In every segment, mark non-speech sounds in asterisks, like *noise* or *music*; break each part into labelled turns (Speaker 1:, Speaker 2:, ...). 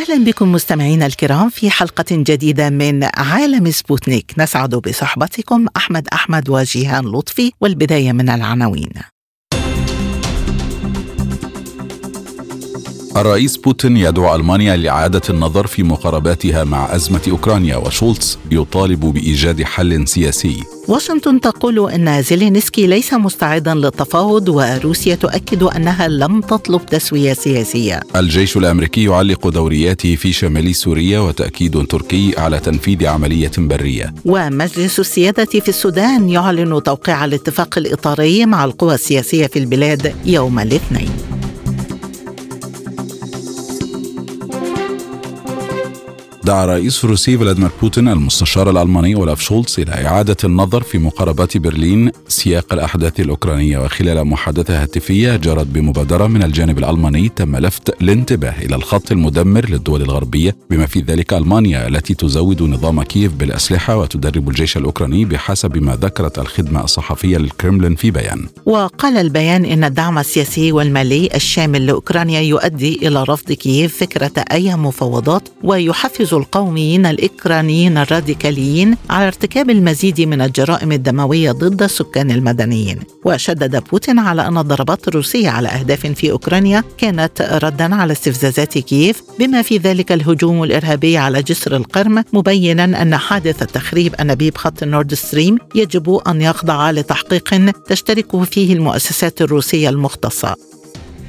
Speaker 1: أهلا بكم مستمعينا الكرام في حلقة جديدة من عالم سبوتنيك. نسعد بصحبتكم أحمد أحمد وجيهان لطفي والبداية من العناوين.
Speaker 2: الرئيس بوتين يدعو ألمانيا لإعادة النظر في مقارباتها مع أزمة أوكرانيا وشولتز يطالب بإيجاد حل سياسي.
Speaker 1: واشنطن تقول إن زيلينسكي ليس مستعدا للتفاوض وروسيا تؤكد أنها لم تطلب تسوية سياسية.
Speaker 2: الجيش الأمريكي يعلق دورياته في شمال سوريا وتأكيد تركي على تنفيذ عملية برية.
Speaker 1: ومجلس السيادة في السودان يعلن توقيع الاتفاق الإطاري مع القوى السياسية في البلاد يوم الاثنين.
Speaker 2: دعا رئيس روسي فلاديمير بوتين المستشار الألماني أولاف شولتز إلى إعادة النظر في مقاربات برلين سياق الأحداث الأوكرانية وخلال محادثة هاتفية جرت بمبادرة من الجانب الألماني تم لفت الانتباه إلى الخط المدمر للدول الغربية بما في ذلك ألمانيا التي تزود نظام كييف بالأسلحة وتدرب الجيش الأوكراني بحسب ما ذكرت الخدمة الصحفية للكرملين في بيان.
Speaker 1: وقال البيان إن الدعم السياسي والمالي الشامل لأوكرانيا يؤدي إلى رفض كييف فكرة أي مفاوضات ويحفز القوميين الأوكرانيين الراديكاليين على ارتكاب المزيد من الجرائم الدموية ضد السكان المدنيين. وشدد بوتين على أن الضربات الروسية على أهداف في أوكرانيا كانت ردا على استفزازات كييف بما في ذلك الهجوم الإرهابي على جسر القرم مبينا أن حادث تخريب أنابيب خط نورد ستريم يجب أن يخضع لتحقيق تشترك فيه المؤسسات الروسية المختصة.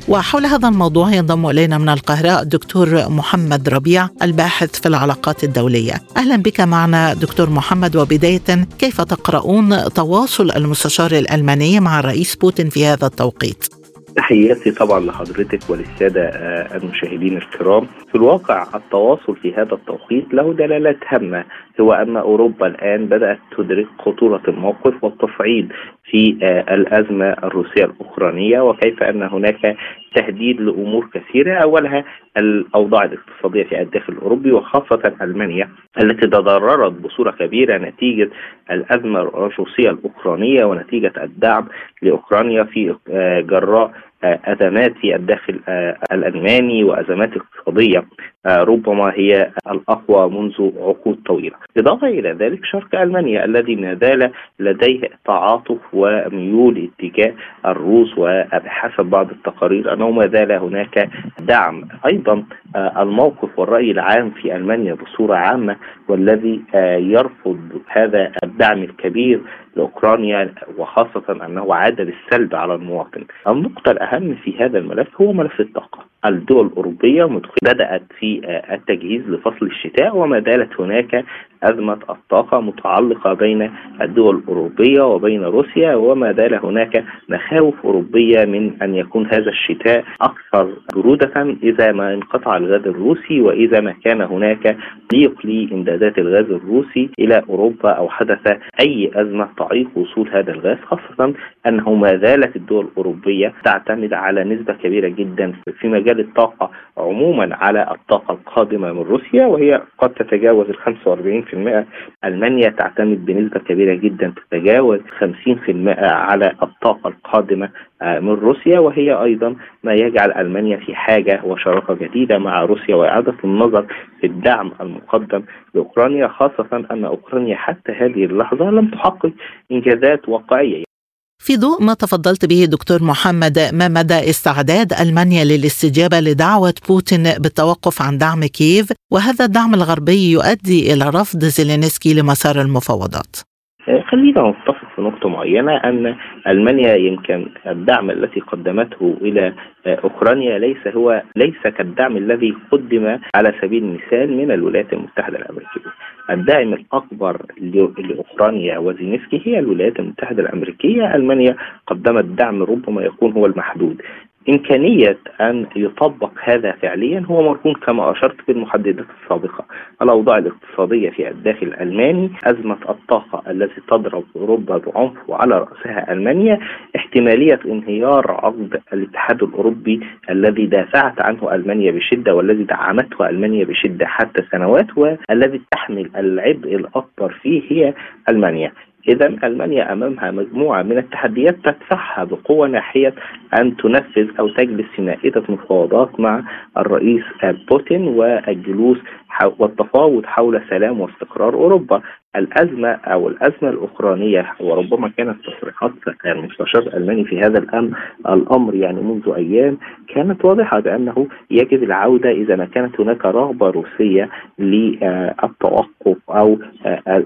Speaker 1: وحول هذا الموضوع ينضم إلينا من القاهرة الدكتور محمد ربيع الباحث في العلاقات الدولية. أهلا بك معنا دكتور محمد وبداية كيف تقرؤون تواصل المستشار الألماني مع الرئيس بوتين في هذا التوقيت؟
Speaker 3: تحياتي طبعا لحضرتك وللسادة المشاهدين الكرام. في الواقع التواصل في هذا التوقيت له دلالات هامة هو أن أوروبا الآن بدأت تدرك خطورة الموقف والتصعيد في الأزمة الروسية الأوكرانية وكيف أن هناك تهديد لأمور كثيرة. أولها الأوضاع الاقتصادية في الداخل الأوروبي وخاصة ألمانيا التي تضررت بصورة كبيرة نتيجة الأزمة الروسية الأوكرانية ونتيجة الدعم لأوكرانيا في جراء أزمات في الداخل الألماني وأزمات اقتصادية. ربما هي الأقوى منذ عقود طويلة. إضافة إلى ذلك شرق ألمانيا الذي ما زال لديه تعاطف وميول اتجاه الروس وبحسب بعض التقارير أنه ما زال هناك دعم أيضا الموقف والرأي العام في ألمانيا بصورة عامة والذي يرفض هذا الدعم الكبير لأوكرانيا وخاصة أنه عاد بالسلب على المواطن. النقطة الأهم في هذا الملف هو ملف الطاقة. الدول الأوروبية بدأت في التجهيز لفصل الشتاء وما زالت هناك أزمة الطاقة متعلقة بين الدول الأوروبية وبين روسيا وما زال هناك مخاوف أوروبية من أن يكون هذا الشتاء أكثر برودة إذا ما انقطع الغاز الروسي وإذا ما كان هناك ضيق لإمدادات الغاز الروسي إلى أوروبا أو حدث أي أزمة تعيق وصول هذا الغاز خاصة انه ما زالت الدول الأوروبية تعتمد على نسبة كبيرة جدا في مجال الطاقة عموما على الطاقة القادمة من روسيا وهي قد تتجاوز ال 45% ألمانيا تعتمد بنسبة كبيرة جدا تتجاوز 50% على الطاقة القادمة من روسيا. وهي أيضا ما يجعل ألمانيا في حاجة وشراكه جديدة مع روسيا وإعادة النظر في الدعم المقدم لأوكرانيا خاصة أن أوكرانيا حتى هذه اللحظة لم تحقق إنجازات واقعية.
Speaker 1: في ضوء ما تفضلت به دكتور محمد ما مدى استعداد ألمانيا للاستجابة لدعوة بوتين بالتوقف عن دعم كييف وهذا الدعم الغربي يؤدي إلى رفض زيلينسكي لمسار المفاوضات؟
Speaker 3: خلينا نتفق في نقطة معينة أن ألمانيا يمكن الدعم الذي قدمته إلى أوكرانيا ليس هو ليس كالدعم الذي قدم على سبيل المثال من الولايات المتحدة الأمريكية. الداعم الأكبر لأوكرانيا وزينسكي هي الولايات المتحدة الأمريكية، ألمانيا قدمت دعم ربما يكون هو المحدود. إمكانية أن يطبق هذا فعليا هو مرهون كما أشرت بالمحددات السابقة. الأوضاع الاقتصادية في الداخل الألماني أزمة الطاقة التي تضرب أوروبا بعنف وعلى رأسها ألمانيا احتمالية انهيار عقد الاتحاد الأوروبي الذي دافعت عنه ألمانيا بشدة والذي دعمته ألمانيا بشدة حتى سنوات والذي تحمل العبء الأكبر فيه هي ألمانيا. إذا ألمانيا أمامها مجموعة من التحديات تدفعها بقوة ناحية أن تنفذ أو تجلس في مائدة مفاوضات مع الرئيس بوتين والجلوس والتفاوض حول سلام واستقرار أوروبا. الأزمة أو الأزمة الأوكرانية وربما كانت تصريحات المستشار الألماني في هذا الأمر الأمر يعني منذ أيام كانت واضحة بأنه يجب العودة إذا ما كانت هناك رغبة روسية للتوقف أو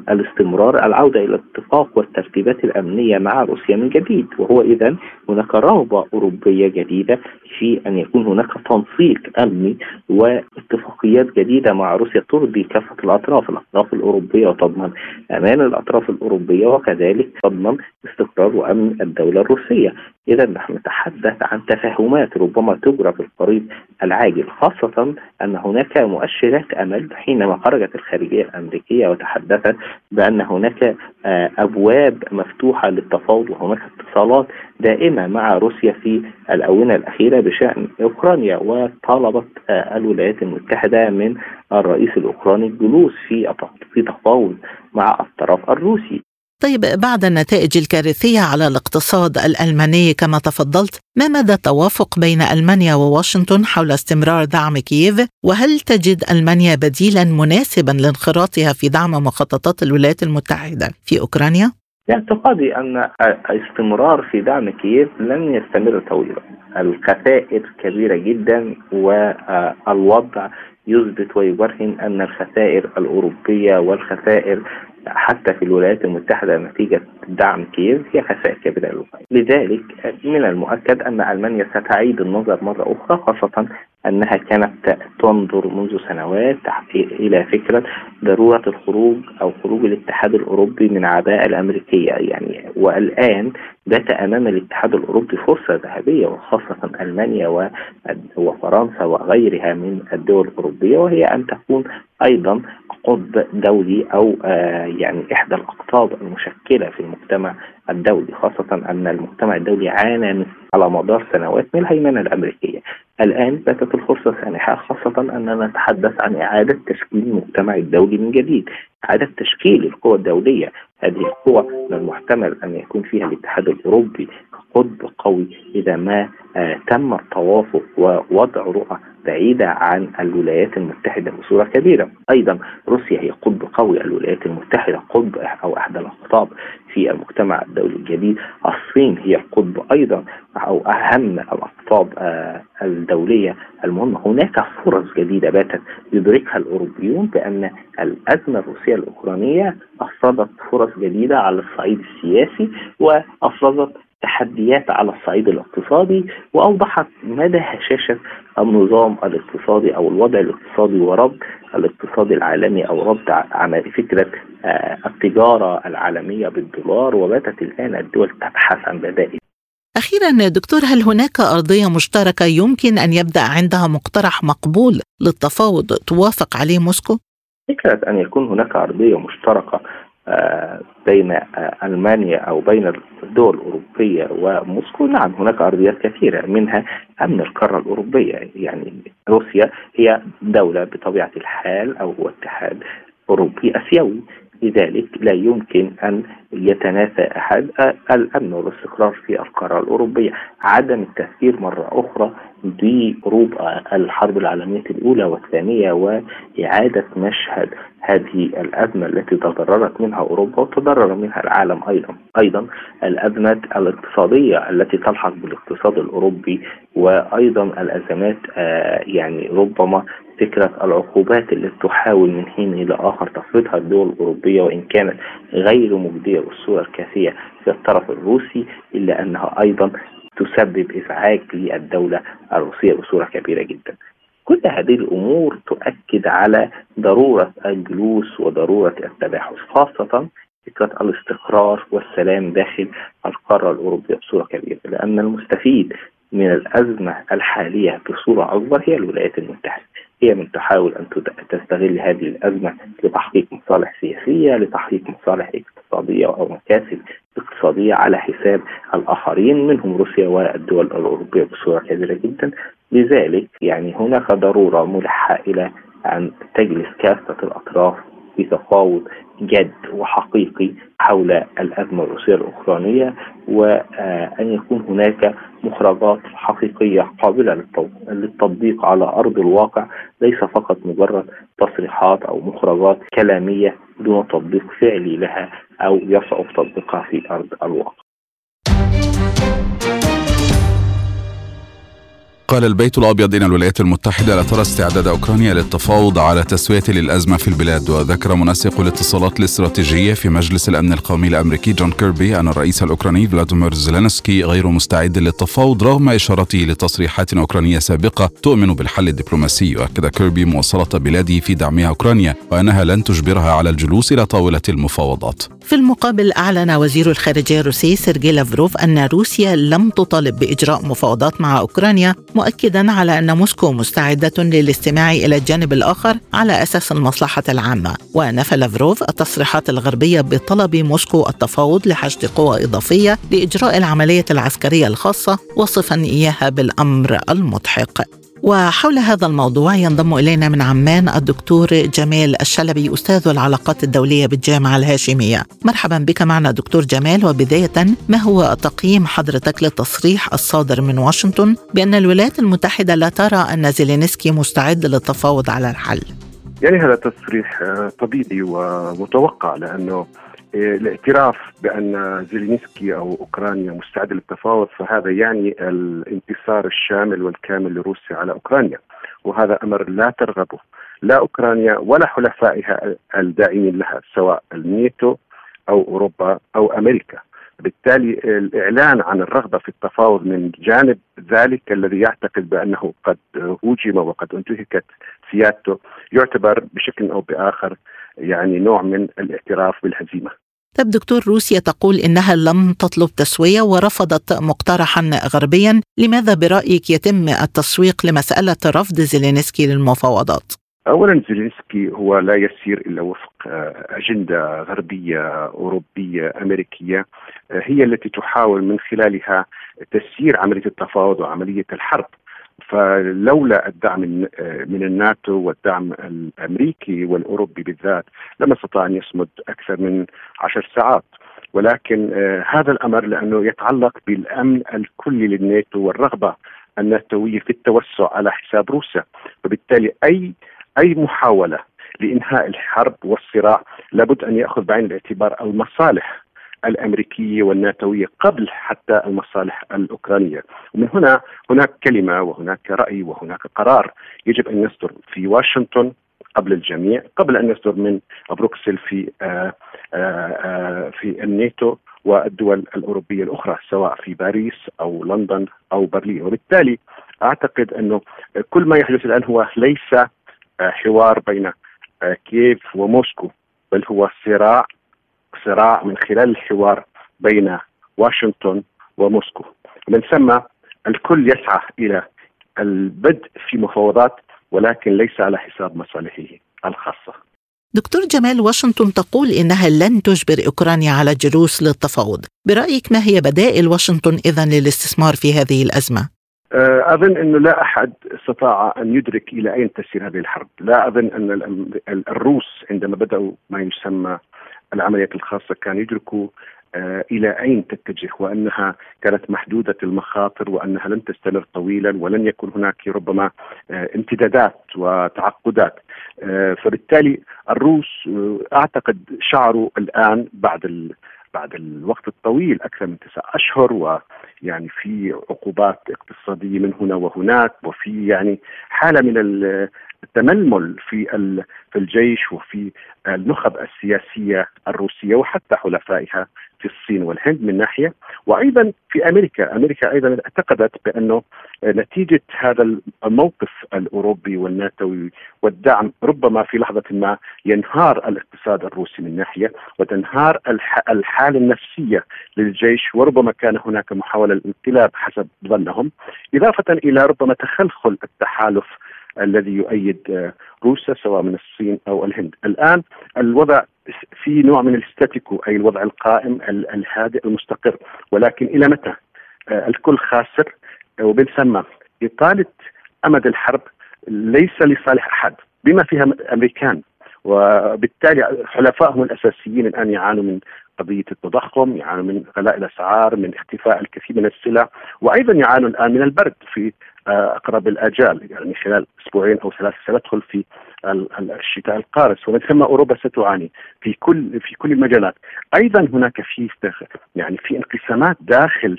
Speaker 3: الاستمرار العودة إلى الاتفاق والترتيبات الأمنية مع روسيا من جديد. وهو إذا هناك رغبة أوروبية جديدة في أن يكون هناك تنسيق أمني واتفاقيات جديدة مع روسيا ترضي كافة الأطراف الأطراف الأوروبية وتضمن أمان الأطراف الأوروبية وكذلك تضمن استقرار وأمن الدولة الروسية. إذا نحن نتحدث عن تفاهمات ربما تجرى في القريب العاجل خاصة أن هناك مؤشرات أمل حينما خرجت الخارجية الأمريكية وتحدثت بأن هناك آه، أبواب مفتوحة للتفاوض وهناك اتصالات دائمة مع روسيا في الآونة الأخيرة بشأن أوكرانيا وطالبت آه، الولايات المتحدة من الرئيس الأوكراني الجلوس في تفاوض مع الطرف الروسي.
Speaker 1: طيب بعد النتائج الكارثية على الاقتصاد الألماني كما تفضلت ما مدى التوافق بين ألمانيا وواشنطن حول استمرار دعم كييف وهل تجد ألمانيا بديلا مناسبا لانخراطها في دعم مخططات الولايات المتحدة في أوكرانيا؟
Speaker 3: اعتقادي أن الاستمرار في دعم كييف لن يستمر طويلا الخسائر كبيرة جدا والوضع يثبت ويبرهن أن الخسائر الأوروبية والخسائر حتى في الولايات المتحدة نتيجة دعم كييف هي خسائر كبيرة لذلك من المؤكد أن ألمانيا ستعيد النظر مرة أخرى خاصة أنها كانت تنظر منذ سنوات إلى فكرة ضرورة الخروج أو خروج الاتحاد الأوروبي من عباءة الأمريكية. يعني والآن بات أمام الاتحاد الأوروبي فرصة ذهبية وخاصة ألمانيا وفرنسا وغيرها من الدول الأوروبية وهي أن تكون أيضا قطب دولي أو آه، يعني إحدى الأقطاب المشكلة في المجتمع الدولي خاصة أن المجتمع الدولي عانى على مدار سنوات من الهيمنة الأمريكية. الآن باتت الفرصة سانحة خاصة أننا نتحدث عن إعادة تشكيل المجتمع الدولي من جديد. إعادة تشكيل القوى الدولية هذه القوى من المحتمل أن يكون فيها الاتحاد الأوروبي قطب قوي إذا ما آه تم التوافق ووضع رؤى بعيدة عن الولايات المتحدة بصورة كبيرة. أيضا روسيا هي قطب قوي الولايات المتحدة قطب أو أحد الأقطاب في المجتمع الدولي الجديد. الصين هي القطب أيضا أو أهم الأقطاب آه، الدولية المهمة. هناك فرص جديدة باتت يدركها الأوروبيون بأن الأزمة الروسية الأوكرانية أفرضت فرص جديدة على الصعيد السياسي وأفرضت تحديات على الصعيد الاقتصادي وأوضحت مدى هشاشة النظام الاقتصادي أو الوضع الاقتصادي وربط الاقتصاد العالمي أو ربط عمل فكرة آه، التجارة العالمية بالدولار وباتت الآن الدول تبحث عن بدائل
Speaker 1: أخيرا دكتور هل هناك أرضية مشتركة يمكن أن يبدأ عندها مقترح مقبول للتفاوض توافق عليه موسكو؟
Speaker 3: فكرة أن يكون هناك أرضية مشتركة بين ألمانيا أو بين الدول الأوروبية وموسكو. نعم هناك أرضيات كثيرة منها أمن القارة الأوروبية. يعني روسيا هي دولة بطبيعة الحال أو هو اتحاد أوروبي آسيوي. لذلك لا يمكن أن يتنافى أحد الأمن والاستقرار في القارة الأوروبية. عدم التفكير مرة أخرى بهروب الحرب العالمية الأولى والثانية وإعادة مشهد هذه الأزمة التي تضررت منها أوروبا وتضرر منها العالم أيضا. أيضا الأزمة الاقتصادية التي تلحق بالاقتصاد الأوروبي وأيضا الأزمات آه، يعني ربما فكرة العقوبات التي تحاول من حين إلى آخر تفرضها الدول الأوروبية وإن كانت غير مجدية بالصورة الكافية في الطرف الروسي إلا أنها أيضا تسبب إزعاج للدولة الروسية بصورة كبيرة جدا. كل هذه الأمور تؤكد على ضرورة الجلوس وضرورة التباحث خاصة فكرة الاستقرار والسلام داخل القارة الأوروبية بصورة كبيرة لأن المستفيد من الأزمة الحالية بصورة أكبر هي الولايات المتحدة. هي من تحاول أن تستغل هذه الأزمة لتحقيق مصالح سياسية، لتحقيق مصالح اقتصادية أو مكاسب اقتصاديه على حساب الآخرين منهم روسيا والدول الأوروبية بصورة كبيرة جدا، لذلك يعني هناك ضرورة ملحة إلى أن تجلس كافة الأطراف في تفاوض جد وحقيقي حول الأزمة الروسية الأوكرانية وأن يكون هناك مخرجات حقيقية قابلة للتطبيق على أرض الواقع ليس فقط مجرد تصريحات أو مخرجات كلامية دون تطبيق فعلي لها أو يصعب تطبيقها في أرض الواقع.
Speaker 2: قال البيت الأبيض إن الولايات المتحدة لا ترى استعداد أوكرانيا للتفاوض على تسوية للأزمة في البلاد وذكر منسق الاتصالات الاستراتيجية في مجلس الأمن القومي الأمريكي جون كيربي أن الرئيس الأوكراني فلاديمير زيلينسكي غير مستعد للتفاوض رغم إشارته لتصريحات أوكرانية سابقة تؤمن بالحل الدبلوماسي وأكد كيربي مواصلة بلاده في دعمها أوكرانيا وأنها لن تجبرها على الجلوس إلى طاولة المفاوضات.
Speaker 1: في المقابل أعلن وزير الخارجية الروسي سيرجي لافروف أن روسيا لم تطالب بإجراء مفاوضات مع أوكرانيا مؤكدا على أن موسكو مستعدة للاستماع إلى الجانب الآخر على أساس المصلحة العامة ونفى لافروف التصريحات الغربية بطلب موسكو التفاوض لحشد قوى إضافية لإجراء العملية العسكرية الخاصة وصفا إياها بالأمر المضحك. وحول هذا الموضوع ينضم إلينا من عمان الدكتور جمال الشلبي أستاذ العلاقات الدولية بالجامعة الهاشمية. مرحبا بك معنا دكتور جمال وبداية ما هو تقييم حضرتك للتصريح الصادر من واشنطن بأن الولايات المتحدة لا ترى أن زيلينسكي مستعد للتفاوض على الحل؟
Speaker 4: يعني هذا تصريح طبيعي ومتوقع لأنه الاعتراف بأن زيلينسكي أو أوكرانيا مستعدة للتفاوض فهذا يعني الانتصار الشامل والكامل لروسيا على أوكرانيا وهذا أمر لا ترغبه لا أوكرانيا ولا حلفائها الداعمين لها سواء النيتو أو أوروبا أو أمريكا بالتالي الإعلان عن الرغبة في التفاوض من جانب ذلك الذي يعتقد بأنه قد هوجم وقد انتهكت سيادته يعتبر بشكل أو بآخر يعني نوع من الاعتراف بالهزيمة.
Speaker 1: طب دكتور روسيا تقول إنها لم تطلب تسوية ورفضت مقترحا غربيا، لماذا برأيك يتم التسويق لمسألة رفض زيلينسكي للمفاوضات؟
Speaker 4: اولا زيلينسكي هو لا يسير إلا وفق أجندة غربية أوروبية أمريكية هي التي تحاول من خلالها تسيير عملية التفاوض وعملية الحرب فلولا الدعم من الناتو والدعم الأمريكي والأوروبي بالذات لما استطاع أن يصمد أكثر من عشر ساعات. ولكن هذا الأمر لأنه يتعلق بالأمن الكلي للناتو والرغبة الناتوية في التوسع على حساب روسيا. وبالتالي اي أي محاولة لإنهاء الحرب والصراع لابد أن يأخذ بعين الاعتبار المصالح. الأمريكية والناتوية قبل حتى المصالح الأوكرانية، ومن هنا هناك كلمة وهناك رأي وهناك قرار يجب أن يصدر في واشنطن قبل الجميع قبل أن يصدر من بروكسل في آآ آآ في الناتو والدول الأوروبية الأخرى سواء في باريس أو لندن أو برلين. وبالتالي أعتقد أنه كل ما يحدث الآن هو ليس حوار بين كييف وموسكو بل هو صراع صراع من خلال الحوار بين واشنطن وموسكو. ومن ثم الكل يسعى إلى البدء في مفاوضات ولكن ليس على حساب مصالحه الخاصة.
Speaker 1: دكتور جمال واشنطن تقول إنها لن تجبر أوكرانيا على الجلوس للتفاوض، برأيك ما هي بدائل واشنطن اذا للاستثمار في هذه الأزمة؟
Speaker 4: أظن إنه لا أحد استطاع أن يدرك إلى أين تسير هذه الحرب، لا أظن أن الروس عندما بدأوا ما يسمى العمليات الخاصة كان يدركوا إلى أين تتجه وأنها كانت محدودة المخاطر وأنها لن تستمر طويلا ولن يكون هناك ربما امتدادات وتعقدات. فبالتالي الروس أعتقد شعروا الآن بعد بعد الوقت الطويل أكثر من تسع أشهر ويعني في عقوبات اقتصادية من هنا وهناك وفي يعني حالة من التململ في في الجيش وفي النخب السياسية الروسية وحتى حلفائها في الصين والهند من ناحية. وأيضا في أمريكا، أمريكا أيضا اعتقدت بأنه نتيجة هذا الموقف الأوروبي والناتوي والدعم ربما في لحظة ما ينهار الاقتصاد الروسي من ناحية وتنهار الحالة النفسية للجيش وربما كان هناك محاولة للانقلاب حسب ظنهم إضافة إلى ربما تخلخل التحالف الذي يؤيد آه، روسيا سواء من الصين أو الهند. الآن الوضع في نوع من الاستاتيكو أي الوضع القائم الهادئ المستقر ولكن إلى متى؟ آه، الكل خاسر وبنسمى إطالة أمد الحرب ليس لصالح أحد بما فيها الامريكان وبالتالي حلفائهم الأساسيين الآن يعانوا من قضية التضخم، يعانوا من غلاء الأسعار، من اختفاء الكثير من السلع، وأيضا يعانوا الآن من البرد في آه، أقرب الآجال يعني خلال أسبوعين أو ثلاثة سندخل في الشتاء القارس. ومن ثم أوروبا ستعاني في كل في كل المجالات، أيضا هناك في يعني في انقسامات داخل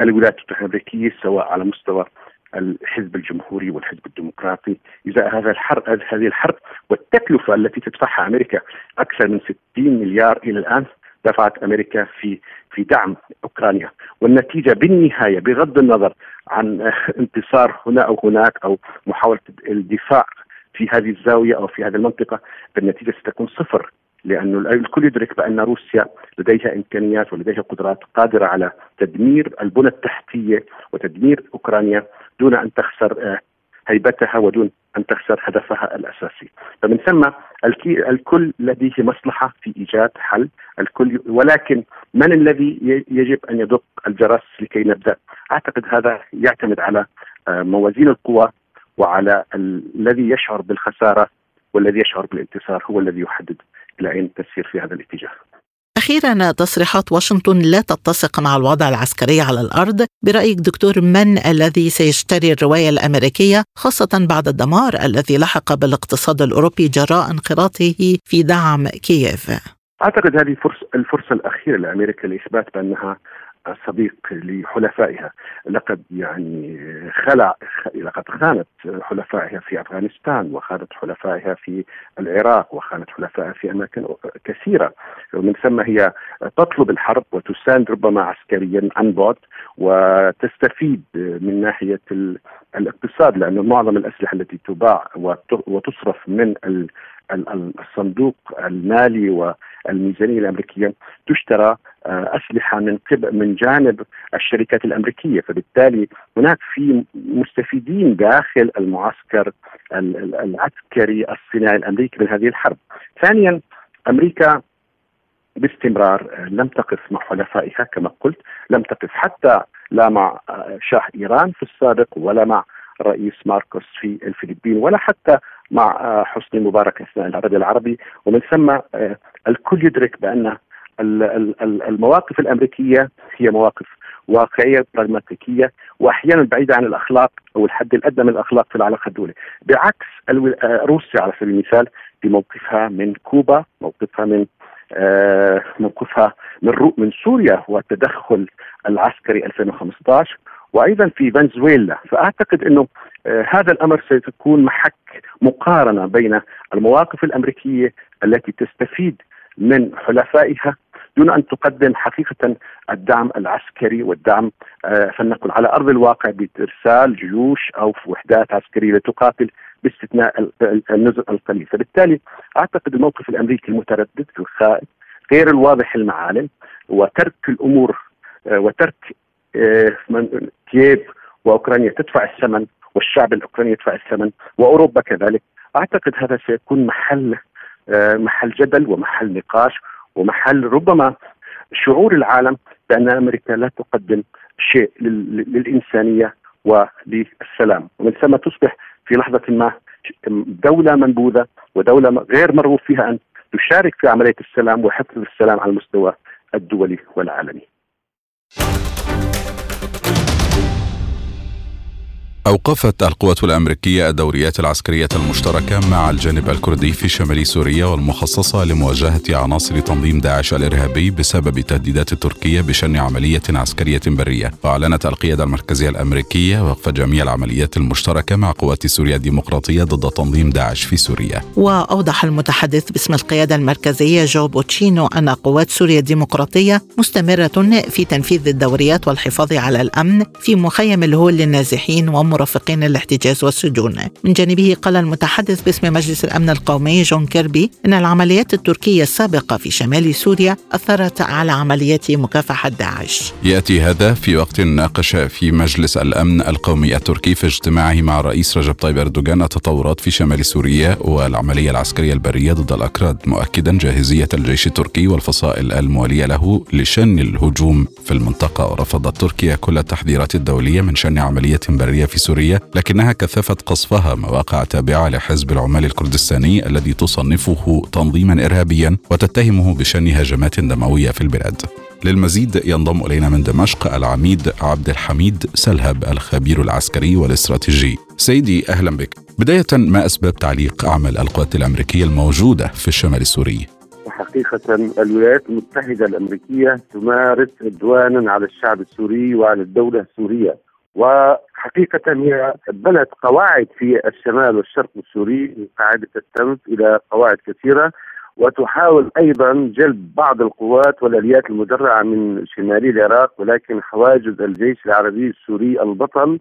Speaker 4: الولايات المتحدة الأمريكية سواء على مستوى الحزب الجمهوري والحزب الديمقراطي. ازاء هذا الحرب هذه الحرب والتكلفة التي تدفعها أمريكا أكثر من 60 مليار إلى الآن دفعت أمريكا في في دعم أوكرانيا. والنتيجة بالنهاية بغض النظر عن *laughs* انتصار هنا أو هناك أو محاولة الدفاع في هذه الزاوية أو في هذه المنطقة النتيجة ستكون صفر. لأنه الكل يدرك بأن روسيا لديها إمكانيات ولديها قدرات قادرة على تدمير البنى التحتية وتدمير أوكرانيا دون أن تخسر آه، هيبتها ودون أن تخسر هدفها الأساسي. فمن ثم الكل لديه مصلحة في إيجاد حل. الكل ولكن من الذي يجب أن يدق الجرس لكي نبدأ؟ أعتقد هذا يعتمد على آه، موازين القوى وعلى الذي يشعر بالخسارة والذي يشعر بالانتصار هو الذي يحدد. إلى اين تسير في هذا الاتجاه.
Speaker 1: أخيرا تصريحات واشنطن لا تتسق مع الوضع العسكري على الأرض برأيك دكتور من الذي سيشتري الرواية الأمريكية خاصة بعد الدمار الذي لحق بالاقتصاد الأوروبي جراء انخراطه في دعم كييف
Speaker 4: أعتقد هذه فرصة الفرصة الأخيرة لأمريكا لإثبات بأنها صديق لحلفائها. لقد يعني خلع لقد خانت حلفائها في أفغانستان وخانت حلفائها في العراق وخانت حلفائها في أماكن كثيرة. ومن ثم هي تطلب الحرب وتساند ربما عسكريا عن بعد وتستفيد من ناحية الاقتصاد لأنه معظم الأسلحة التي تباع وتصرف من الصندوق المالي والميزانية الأمريكية تشترى آه، أسلحة من قبل من جانب الشركات الأمريكية فبالتالي هناك في مستفيدين داخل المعسكر العسكري الصناعي الأمريكي من هذه الحرب. ثانيا أمريكا باستمرار آه، لم تقف مع حلفائها كما قلت لم تقف حتى لا مع آه، شاه إيران في السابق ولا مع رئيس ماركوس في الفلبين ولا حتى مع حسني مبارك اثناء العرض العربي. ومن ثم الكل يدرك بأن المواقف الأمريكية هي مواقف واقعية براغماتيكية وأحيانا بعيدة عن الأخلاق أو الحد الأدنى من الأخلاق في العلاقه الدوليه، بعكس روسيا على سبيل المثال بموقفها من كوبا، موقفها من آه موقفها من من سوريا والتدخل العسكري 2015 وأيضا في فنزويلا، فأعتقد إنه آه هذا الأمر سيكون محك مقارنة بين المواقف الأمريكية التي تستفيد من حلفائها دون أن تقدم حقيقة الدعم العسكري والدعم آه، فلنقل على أرض الواقع بإرسال جيوش أو وحدات عسكرية لتقاتل باستثناء النزل القليل، فبالتالي أعتقد الموقف الأمريكي المتردد الخائف غير الواضح المعالم وترك الأمور آه، وترك كييف وأوكرانيا تدفع الثمن والشعب الأوكراني يدفع الثمن وأوروبا كذلك أعتقد هذا سيكون محل محل جدل ومحل نقاش ومحل ربما شعور العالم بأن أمريكا لا تقدم شيء للإنسانية وللسلام ومن ثم تصبح في لحظة ما دولة منبوذة ودولة غير مرغوب فيها أن تشارك في عملية السلام وحفظ السلام على المستوى الدولي والعالمي.
Speaker 2: أوقفت القوات الأمريكية الدوريات العسكرية المشتركة مع الجانب الكردي في شمال سوريا والمخصصة لمواجهة عناصر تنظيم داعش الإرهابي بسبب تهديدات تركيا بشن عملية عسكرية برية. وأعلنت القيادة المركزية الأمريكية وقف جميع العمليات المشتركة مع قوات سوريا الديمقراطية ضد تنظيم داعش في سوريا.
Speaker 1: وأوضح المتحدث باسم القيادة المركزية جو بوتشينو أن قوات سوريا الديمقراطية مستمرة في تنفيذ الدوريات والحفاظ على الأمن في مخيم الهول للنازحين ومر مرافق الاحتجاز والسجون. من جانبه قال المتحدث باسم مجلس الأمن القومي جون كيربي إن العمليات التركية السابقة في شمال سوريا أثرت على عمليات مكافحة داعش.
Speaker 2: يأتي هذا في وقت ناقش فيه مجلس الأمن القومي التركي في اجتماعه مع الرئيس رجب طيب أردوغان التطورات في شمال سوريا والعملية العسكرية البرية ضد الأكراد مؤكدا جاهزية الجيش التركي والفصائل الموالية له لشن الهجوم في المنطقة. ورفضت تركيا كل التحذيرات الدولية من شن عملية برية في سوريا لكنها كثفت قصفها مواقع تابعة لحزب العمال الكردستاني الذي تصنفه تنظيما إرهابيا وتتهمه بشن هجمات دموية في البلاد للمزيد ينضم إلينا من دمشق العميد عبد الحميد سلهب الخبير العسكري والاستراتيجي. سيدي أهلا بك. بداية ما أسباب تعليق أعمال القوات الأمريكية الموجودة في الشمال السوري؟
Speaker 5: حقيقة الولايات المتحدة الأمريكية تمارس عدوانا على الشعب السوري وعلى الدولة السورية وحقيقة هي بنت قواعد في الشمال والشرق السوري من قاعدة التنف إلى قواعد كثيرة وتحاول أيضا جلب بعض القوات والآليات المدرعة من شمالي العراق ولكن حواجز الجيش العربي السوري البطل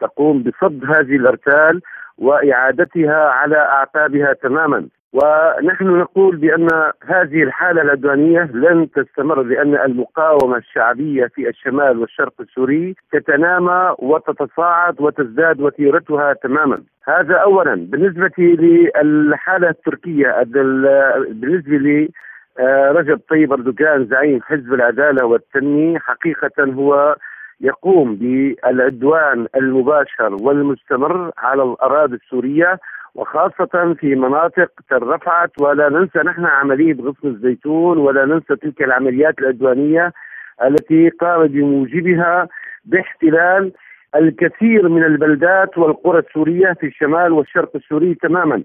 Speaker 5: تقوم بصد هذه الأرتال وإعادتها على اعتابها تماما. ونحن نقول بأن هذه الحالة العدوانية لن تستمر لأن المقاومة الشعبية في الشمال والشرق السوري تتنامى وتتصاعد وتزداد وتيرتها تماما. هذا اولا بالنسبة للحالة التركية بالنسبة لي رجب طيب أردوغان زعيم حزب العدالة والتنمية حقيقة هو يقوم بالعدوان المباشر والمستمر على الأراضي السورية وخاصة في مناطق ترفعت ولا ننسى نحن عملية غصن الزيتون ولا ننسى تلك العمليات العدوانية التي قام بموجبها باحتلال الكثير من البلدات والقرى السورية في الشمال والشرق السوري تماما.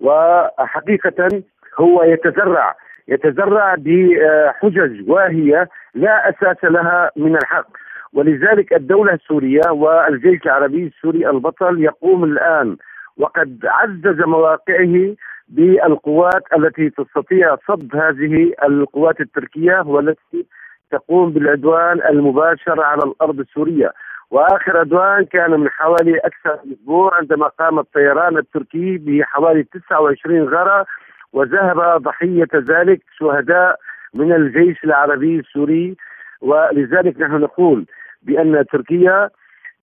Speaker 5: وحقيقة هو يتزرع يتزرع بحجج واهية لا أساس لها من الحق. ولذلك الدولة السورية والجيش العربي السوري البطل يقوم الآن وقد عزز مواقعه بالقوات التي تستطيع صد هذه القوات التركية والتي تقوم بالعدوان المباشر على الأرض السورية. وآخر عدوان كان من حوالي أكثر من أسبوع عندما قام الطيران التركي بحوالي 29 غارة وذهب ضحية ذلك شهداء من الجيش العربي السوري. ولذلك نحن نقول بأن تركيا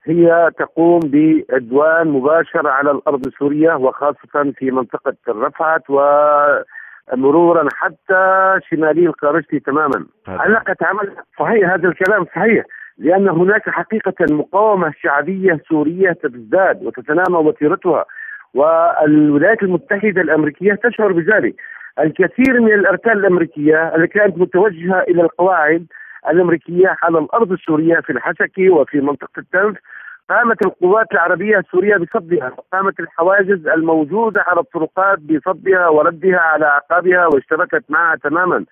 Speaker 5: هي تقوم بعدوان مباشر على الأرض السورية وخاصة في منطقة الرفعت ومرورا حتى شمالي القارشتي تماما. علاقة عمل صحيح هذا الكلام صحيح لأن هناك حقيقة مقاومة شعبية سورية تزداد وتتنامى وتيرتها والولايات المتحدة الأمريكية تشعر بذلك. الكثير من الأرتال الأمريكية التي كانت متوجهة إلى القواعد الأمريكية على الأرض السورية في الحسكي وفي منطقة التنف قامت القوات العربية السورية بصدها وقامت الحواجز الموجودة على الطرقات بصدها وردها على أعقابها واشتبكت معها تماما.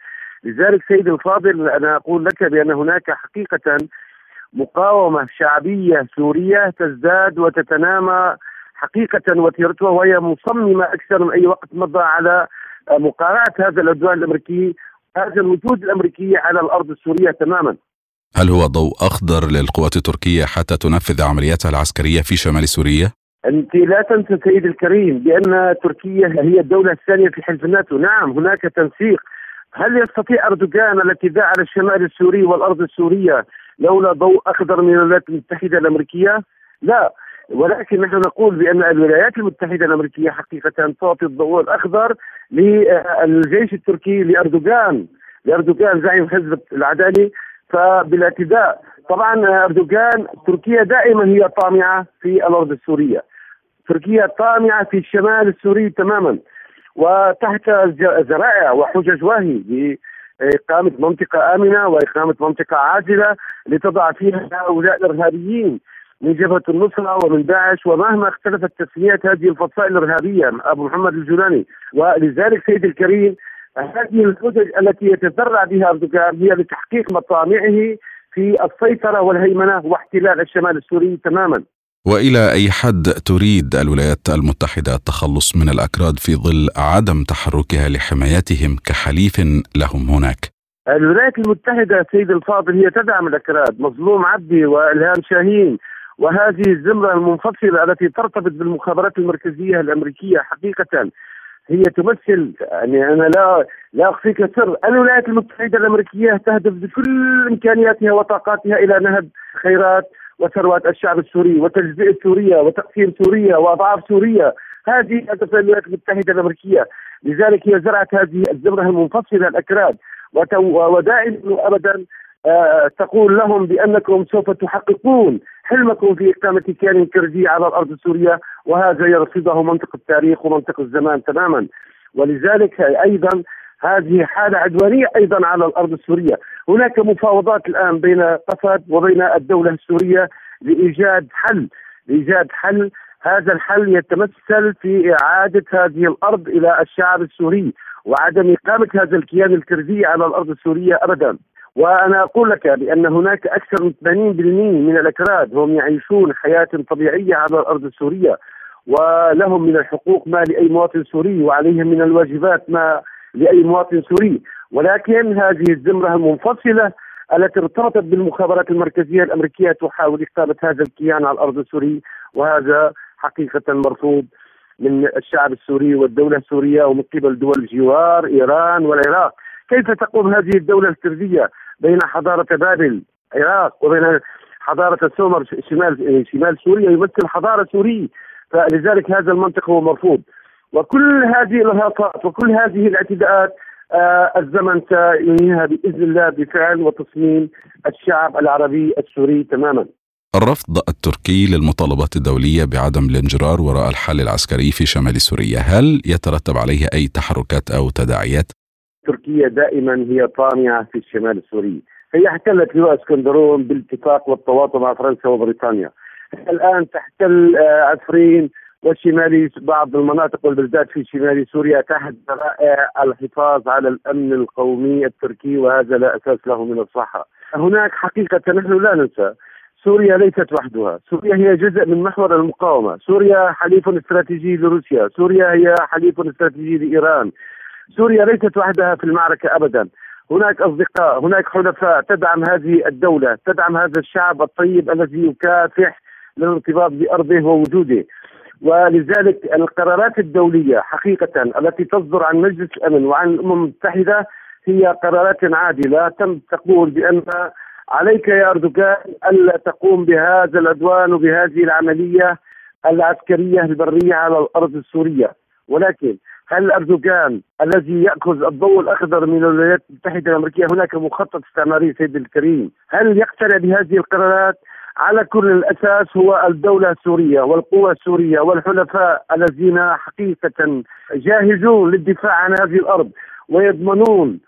Speaker 5: لذلك سيدي الفاضل أنا أقول لك بأن هناك حقيقة مقاومة شعبية سورية تزداد وتتنامى حقيقة وتيرتها وهي مصممة أكثر من أي وقت مضى على مقارعة هذا العدوان الأمريكي. هذا الوجود الامريكي على الأرض السورية تماما.
Speaker 2: هل هو ضوء أخضر للقوات التركية حتى تنفذ عملياتها العسكرية في شمال سوريا؟
Speaker 5: أنت لا تنسى سيدي الكريم بأن تركيا هي الدولة الثانية في حلف الناتو، نعم هناك تنسيق. هل يستطيع أردوغان الاعتداء على الشمال السوري والأرض السورية لولا ضوء أخضر من الولايات المتحدة الأمريكية؟ لا، ولكن نحن نقول بأن الولايات المتحدة الأمريكية حقيقة تعطي الضوء الاخضر للجيش التركي لأردوغان. لأردوغان زعيم حزب العدالي. فبالاعتداء طبعا أردوغان تركيا دائما هي طامعة في الأرض السورية. تركيا طامعة في الشمال السوري تماما. وتحت ذرائع وحجج واهي بإقامة منطقة آمنة وإقامة منطقة عاجلة لتضع فيها هؤلاء الإرهابيين. من جبهة النصرة ومن داعش ومهما اختلفت تسميات هذه الفصائل الإرهابية أبو محمد الجولاني ولذلك سيدي الكريم هذه الحجج التي يتذرع بها أردوغان هي لتحقيق مطامعه في السيطرة والهيمنة واحتلال الشمال السوري تماما
Speaker 2: وإلى أي حد تريد الولايات المتحدة التخلص من الأكراد في ظل عدم تحركها لحمايتهم كحليف لهم هناك؟
Speaker 5: الولايات المتحدة سيد الفاضل هي تدعم الأكراد مظلوم عبدي وإلهام شاهين وهذه الزمرة المنفصلة التي ترتبط بالمخابرات المركزية الأمريكية حقيقة هي تمثل يعني أنا لا لا اخفيك سر الولايات المتحدة الأمريكية تهدف بكل إمكانياتها وطاقاتها إلى نهب خيرات وثروات الشعب السوري وتجزئة سوريا وتقسيم سوريا وأضعاف سوريا. هذه هدف الولايات المتحدة الأمريكية. لذلك هي زرعت هذه الزمرة المنفصلة الأكراد. ودائما وابدا آه، تقول لهم بأنكم سوف تحققون حلمكم في إقامة كيان كردي على الأرض السورية؟ وهذا يرصده منطق التاريخ ومنطق الزمان تماما. ولذلك أيضا هذه حالة عدوانية أيضا على الأرض السورية. هناك مفاوضات الآن بين قسد وبين الدولة السورية لإيجاد حل لإيجاد حل. هذا الحل يتمثل في إعادة هذه الأرض إلى الشعب السوري وعدم إقامة هذا الكيان الكردي على الأرض السورية أبدا. وأنا أقول لك بأن هناك أكثر من 80% من الأكراد هم يعيشون حياة طبيعية على الأرض السورية ولهم من الحقوق ما لأي مواطن سوري وعليهم من الواجبات ما لأي مواطن سوري. ولكن هذه الزمرة المنفصلة التي ارتبطت بالمخابرات المركزية الأمريكية تحاول اقامه هذا الكيان على الأرض السوري وهذا حقيقة مرفوض من الشعب السوري والدولة السورية ومن قبل دول الجوار إيران والعراق. كيف تقوم هذه الدولة الكردية بين حضارة بابل العراق وبين حضارة السومر شمال شمال سوريا يمثل حضارة سورية فلذلك هذا المنطق هو مرفوض. وكل هذه الإرهاقات وكل هذه الاعتداءات آه الزمن سينهيها بإذن الله بفعل وتصميم الشعب العربي السوري تماما.
Speaker 2: الرفض التركي للمطالبات الدولية بعدم الانجرار وراء الحل العسكري في شمال سوريا هل يترتب عليه أي تحركات أو تداعيات؟
Speaker 5: تركيا دائما هي طامعة في الشمال السوري. هي احتلت لواء اسكندرون بالاتفاق والتواطؤ مع فرنسا وبريطانيا. الآن تحتل آه، عفرين وشمالي بعض المناطق والبلدات في شمال سوريا تحت ذرائع الحفاظ على الأمن القومي التركي وهذا لا أساس له من الصحة. هناك حقيقة نحن لا ننسى. سوريا ليست وحدها، سوريا هي جزء من محور المقاومة، سوريا حليف استراتيجي لروسيا، سوريا هي حليف استراتيجي لإيران، سوريا ليست وحدها في المعركة أبدا. هناك أصدقاء هناك حلفاء تدعم هذه الدولة تدعم هذا الشعب الطيب الذي يكافح للارتباط بأرضه ووجوده. ولذلك القرارات الدولية حقيقة التي تصدر عن مجلس الأمن وعن الأمم المتحدة هي قرارات عادلة تم تقول بأن عليك يا أردوغان ألا تقوم بهذا العدوان وبهذه العملية العسكرية البرية على الأرض السورية. ولكن هل أردوغان الذي يأخذ الضوء الأخضر من الولايات المتحدة الأمريكية هناك مخطط استعماري سيد الكريم؟ هل يقتنع بهذه القرارات؟ على كل الأساس هو الدولة السورية والقوى السورية والحلفاء الذين حقيقة جاهزون للدفاع عن هذه الأرض ويضمنون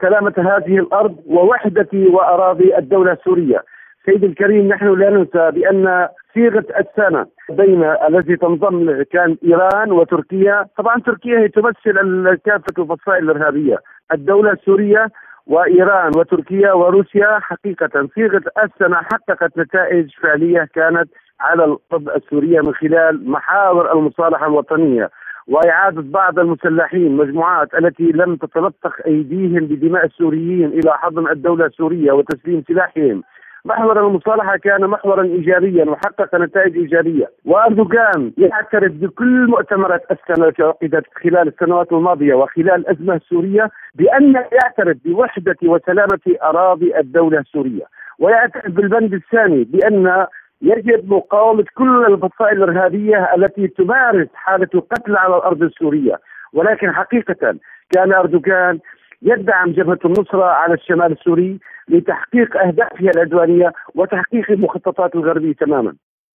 Speaker 5: سلامة هذه الأرض ووحدة وأراضي الدولة السورية. سيد الكريم نحن لا ننسى بأن صيغة السنة. بين التي تنضم كان إيران وتركيا، طبعا تركيا هي تمثل كافه الفصائل الإرهابية، الدولة السورية وإيران وتركيا وروسيا حقيقة. صيغة السنة حققت نتائج فعلية كانت على الأرض السورية من خلال محاور المصالحة الوطنية وإعادة بعض المسلحين مجموعات التي لم تتلطخ أيديهم بدماء السوريين إلى حضن الدولة السورية وتسليم سلاحهم. محور المصالحة كان محورا إيجابيا وحقق نتائج إيجابية. وأردوغان يعترف بكل مؤتمرات السنة التي عقدت خلال السنوات الماضية وخلال الأزمة السورية بأن يعترف بوحدة وسلامة أراضي الدولة السورية. ويعترف بالبند الثاني بأن يجب مقاومة كل الفصائل الإرهابية التي تمارس حالة القتل على الأرض السورية. ولكن حقيقة كان أردوغان يدعم جبهة النصرة على الشمال السوري لتحقيق أهدافها العدوانية وتحقيق المخططات الغربية تماما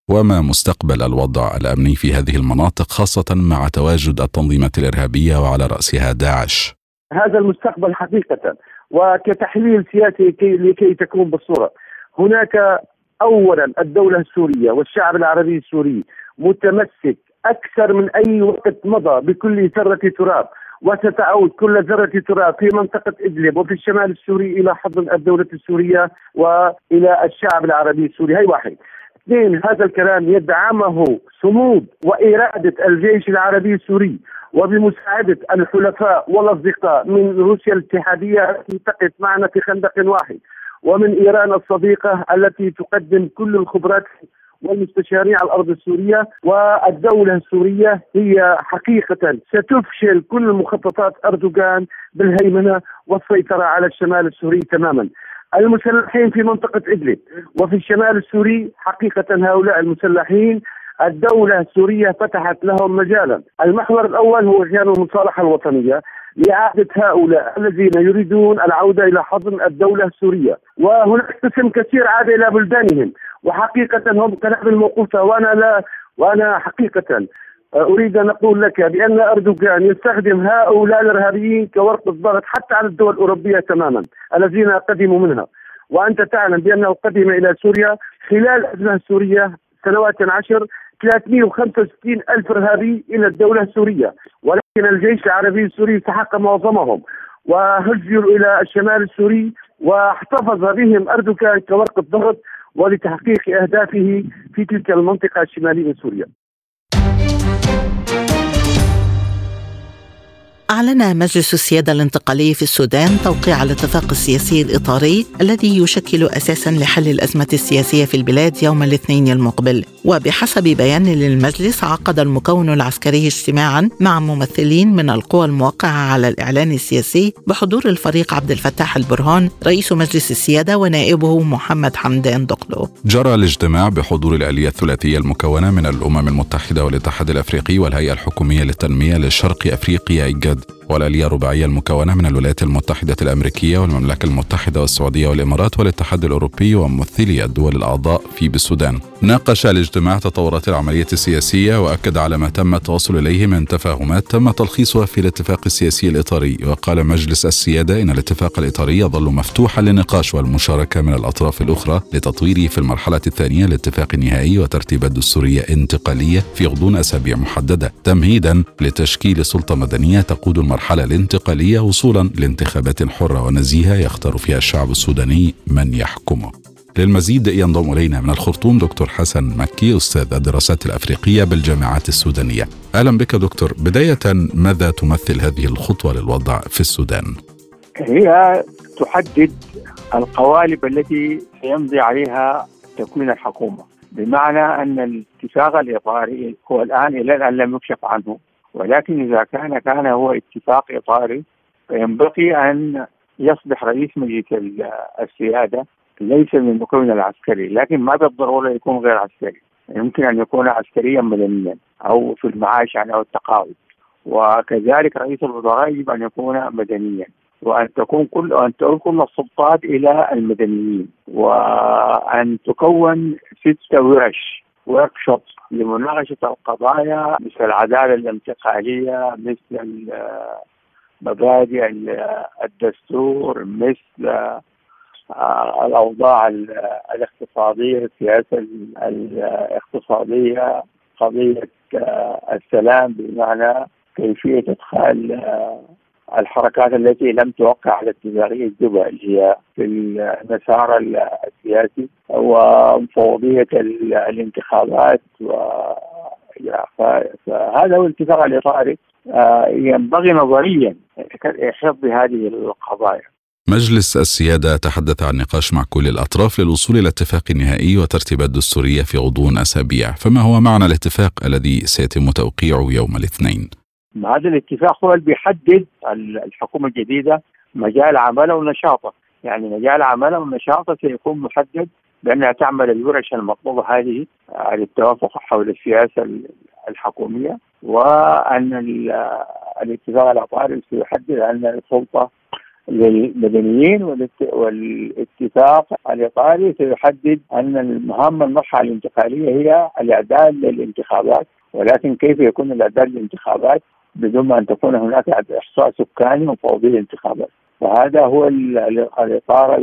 Speaker 2: وما مستقبل الوضع الأمني في هذه المناطق خاصة مع تواجد التنظيمات الإرهابية وعلى رأسها داعش؟
Speaker 5: هذا المستقبل حقيقة وكتحليل سياسي كي لكي تكون بالصورة هناك اولا الدولة السورية والشعب العربي السوري متمسك أكثر من أي وقت مضى بكل ذره تراب وستعود كل ذرة تراب في منطقة إدلب وفي الشمال السوري إلى حضن الدولة السورية وإلى الشعب العربي السوري. هي واحد. اثنين هذا الكلام يدعمه صمود وإرادة الجيش العربي السوري وبمساعدة الحلفاء والأصدقاء من روسيا الاتحادية التي تقف معنا في خندق واحد. ومن إيران الصديقة التي تقدم كل الخبرات والمستشارين على الأرض السورية والدولة السورية هي حقيقة ستفشل كل مخططات أردوغان بالهيمنة والسيطرة على الشمال السوري تماما. المسلحين في منطقة إدلب وفي الشمال السوري حقيقة هؤلاء المسلحين الدولة السورية فتحت لهم مجالا. المحور الأول هو كان المصالحة الوطنية لإعادة هؤلاء الذين يريدون العودة إلى حضن الدولة السورية. وهناك قسم كثير عاد إلى بلدانهم. وحقيقة هم كلام الموقوفة وأنا لا وأنا حقيقة أريد أن أقول لك بأن أردوغان يستخدم هؤلاء الإرهابيين كورقة ضغط حتى على الدول الأوروبية تماما الذين قدموا منها. وأنت تعلم بأنه قدم إلى سوريا خلال الأزمة السورية سنوات عشر 365 ألف إرهابي إلى الدولة السورية ولكن الجيش العربي السوري سحق معظمهم وهجروا إلى الشمال السوري واحتفظ بهم أردوغان كورقة ضغط ولتحقيق أهدافه في تلك المنطقة الشمالية من سوريا.
Speaker 1: أعلن مجلس السيادة الانتقالي في السودان توقيع الاتفاق السياسي الإطاري الذي يشكل أساسا لحل الأزمة السياسية في البلاد يوم الاثنين المقبل. وبحسب بيان للمجلس عقد المكون العسكري اجتماعا مع ممثلين من القوى الموقعة على الإعلان السياسي بحضور الفريق عبد الفتاح البرهان رئيس مجلس السيادة ونائبه محمد حمدان دقلو
Speaker 2: جرى الاجتماع بحضور الآلية الثلاثية المكونة من الأمم المتحدة والاتحاد الأفريقي والهيئة الحكومية للتنمية لشرق أفريقيا said, والآلية الرباعية المكونة من الولايات المتحدة الأمريكية والمملكة المتحدة والسعودية والإمارات والاتحاد الأوروبي وممثلي الدول الأعضاء في بالسودان. ناقش الاجتماع تطورات العملية السياسية وأكد على ما تم التوصل إليه من تفاهمات تم تلخيصها في الاتفاق السياسي الإطاري. وقال مجلس السيادة إن الاتفاق الإطاري يظل مفتوحا للنقاش والمشاركة من الأطراف الأخرى لتطويره في المرحلة الثانية للاتفاق النهائي وترتيبات دستورية انتقالية في غضون أسابيع محددة. تمهيدا لتشكيل سلطة مدنية تقود المرحلة الانتقالية وصولا لانتخابات حرة ونزيهة يختار فيها الشعب السوداني من يحكمه للمزيد ينضم إلينا من الخرطوم دكتور حسن مكي أستاذ الدراسات الأفريقية بالجامعات السودانية. أهلا بك دكتور، بداية ماذا تمثل هذه الخطوة للوضع في السودان؟
Speaker 6: هي تحدد القوالب التي سيمضي عليها تكوين الحكومة، بمعنى أن الاتفاق الإطاري هو الآن إلى الان لم يكشف عنه، ولكن إذا كان كان هو اتفاق إطاري فينبغي أن يصبح رئيس مجلس السيادة ليس من المكون العسكري لكن ما بالضروره يكون غير عسكري؟ يمكن أن يكون عسكريا مدنيا أو في المعاش يعني أو التقاعد. وكذلك رئيس الوزراء يجب أن يكون مدنيا وأن تكون كل ان تعود كل السلطات إلى المدنيين وأن تكون ست ورش ورك شوب لمناقشة القضايا مثل العدالة الانتقالية مثل مبادئ الدستور مثل آه، الأوضاع الاقتصادية السياسة الاقتصادية قضية آه، السلام بمعنى كيفية إدخال آه، الحركات التي لم توقع على جوبا اللي هي في المسار السياسي ومفوضية الانتخابات و فهذا هو الاتفاق الإطاري. ينبغي نظريا حفظ هذه القضايا.
Speaker 2: مجلس السيادة تحدث عن نقاش مع كل الأطراف للوصول إلى اتفاق نهائي وترتيبات دستورية في غضون أسابيع. فما هو معنى الاتفاق الذي سيتم توقيعه يوم الاثنين؟
Speaker 6: هذا الاتفاق هو اللي بيحدد الحكومة الجديدة مجال عملها ونشاطه يعني مجال عملها ونشاطه سيكون محدد بأنها تعمل الورش المطلوبة هذه على التوافق حول السياسة الحكومية وأن الاتفاق العقاري سيحدد أن السلطة للمدنيين والاتفاق الايطالي سيحدد أن المهام المرحلة الانتقالية هي الإعداد للانتخابات ولكن كيف يكون الاعداد للانتخابات بدون أن تكون هناك إحصاء سكاني وفوضي الانتخابات وهذا هو الإطار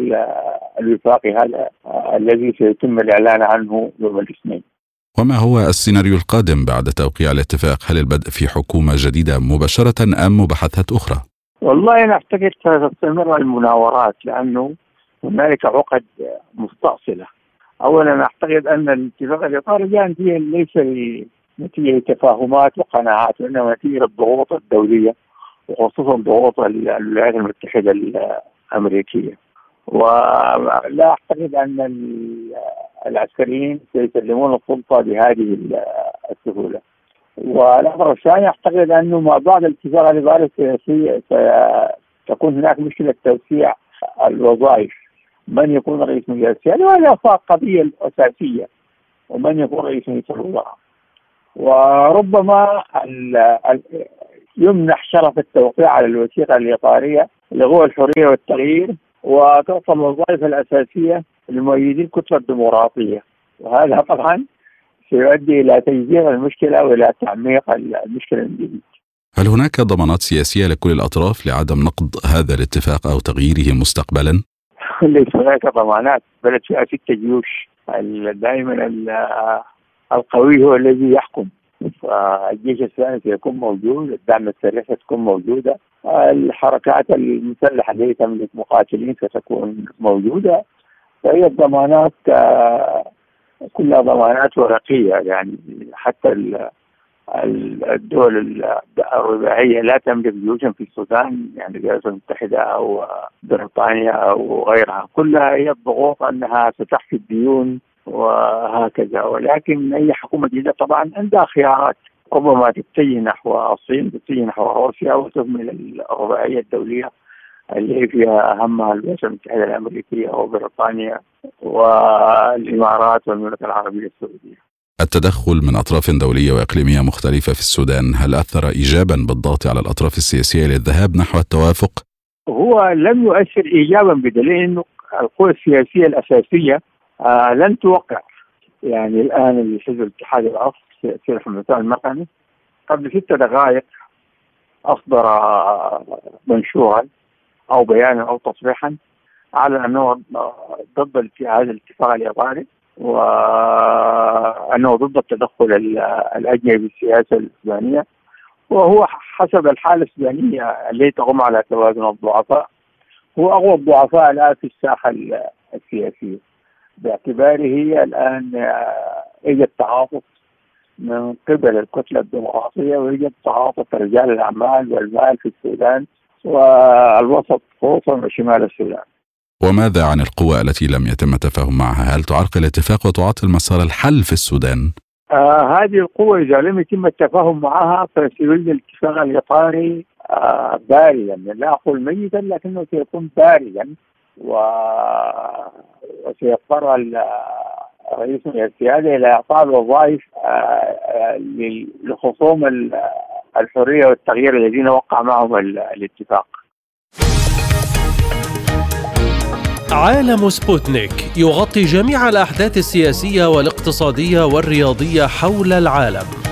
Speaker 6: الوفاقي هذا الذي سيتم الإعلان عنه يوم الاثنين.
Speaker 2: وما هو السيناريو القادم بعد توقيع الاتفاق؟ هل البدء في حكومة جديدة مباشرة أم مباحثات أخرى؟
Speaker 6: والله أنا اعتقد ستستمر المناورات لأنه هنالك عقد مستأصلة اولا اعتقد أن الاتفاق الاطاري نتيجه ليس نتيجه تفاهمات وقناعات وانما نتيجه الضغوط الدولية وخصوصا ضغوط الولايات المتحدة الأمريكية. ولا أعتقد أن العسكريين سيسلمون السلطة بهذه السهولة. والأمر الثاني أعتقد أنه مع بعض الاتفاق الاداره السياسية ستكون هناك مشكلة توسيع الوظائف. من يكون رئيس مجلس السيادة وهذه قضية أساسية. ومن يكون رئيس مجلس الوزراء؟ وربما يمنح شرف التوقيع على الوثيقة الإطارية اللي هو الحرية والتغيير وتعطى الوظائف الأساسية لمؤيدي الكتلة الديمقراطية وهذا طبعا سيؤدي إلى تجزير المشكلة وإلى تعميق المشكلة من جديد.
Speaker 2: هل هناك ضمانات سياسية لكل الأطراف لعدم نقض هذا الاتفاق أو تغييره مستقبلا؟ *laughs*
Speaker 6: ليس هناك ضمانات بلد فيها ست جيوش دائما القوي هو الذي يحكم. فالجيش الثاني سيكون موجود الدعم السريع ستكون موجودة الحركات المسلحة التي تملك مقاتلين ستكون موجودة. فهي الضمانات كلها ضمانات ورقية. يعني حتى الدول الرباعية لا تملك جيوشا في السودان يعني الولايات المتحدة أو بريطانيا أو غيرها. كلها هي الضغوط أنها ستحفي الديون وهكذا ولكن أي حكومة جديدة طبعا عندها خيارات ربما تتجه نحو الصين تتجه نحو روسيا وتهمل الرباعية الدولية اللي هي فيها اهمها الولايات المتحدة الأمريكية وبريطانيا والإمارات والمملكة العربية السعودية.
Speaker 2: التدخل من أطراف دولية وإقليمية مختلفة في السودان هل أثر ايجابا بالضغط على الأطراف السياسية للذهاب نحو التوافق؟
Speaker 6: هو لم يؤثر ايجابا بدليل إنه القوى السياسية الأساسية آه لن توقع. يعني الآن الحزب الاتحاد الاصل سير حمدان المقني قبل ست دقائق أصدر منشورا أو بيانا أو تصريحا على أنه ضد هذا الاتفاق الايطالي وانه ضد التدخل الأجنبي في السياسة الاسبانيه وهو حسب الحالة السودانية التي تقوم على توازن الضعفاء. هو أقوى الضعفاء الآن في الساحة السياسية. باعتباره الآن آه، يوجد تعاطف من قبل الكتلة الديمقراطية ويوجد تعاطف رجال الأعمال والمال في السودان والوسط خصوصا وشمال السودان.
Speaker 2: وماذا عن القوى التي لم يتم التفاهم معها؟ هل تعرقل الاتفاق وتعطل مسار الحل في السودان؟
Speaker 6: آه هذه القوة إذا لم يتم التفاهم معها فسيولد الاتفاق الإطاري آه باردا لا أقول ميتا لكنه سيكون باردا. وسيضطر رئيس السيادة إلى إعطاء الوظائف آه، آه، لخصوم الحرية والتغيير الذين وقع معهم الاتفاق.
Speaker 7: عالم سبوتنيك يغطي جميع الأحداث السياسية والاقتصادية والرياضية حول العالم.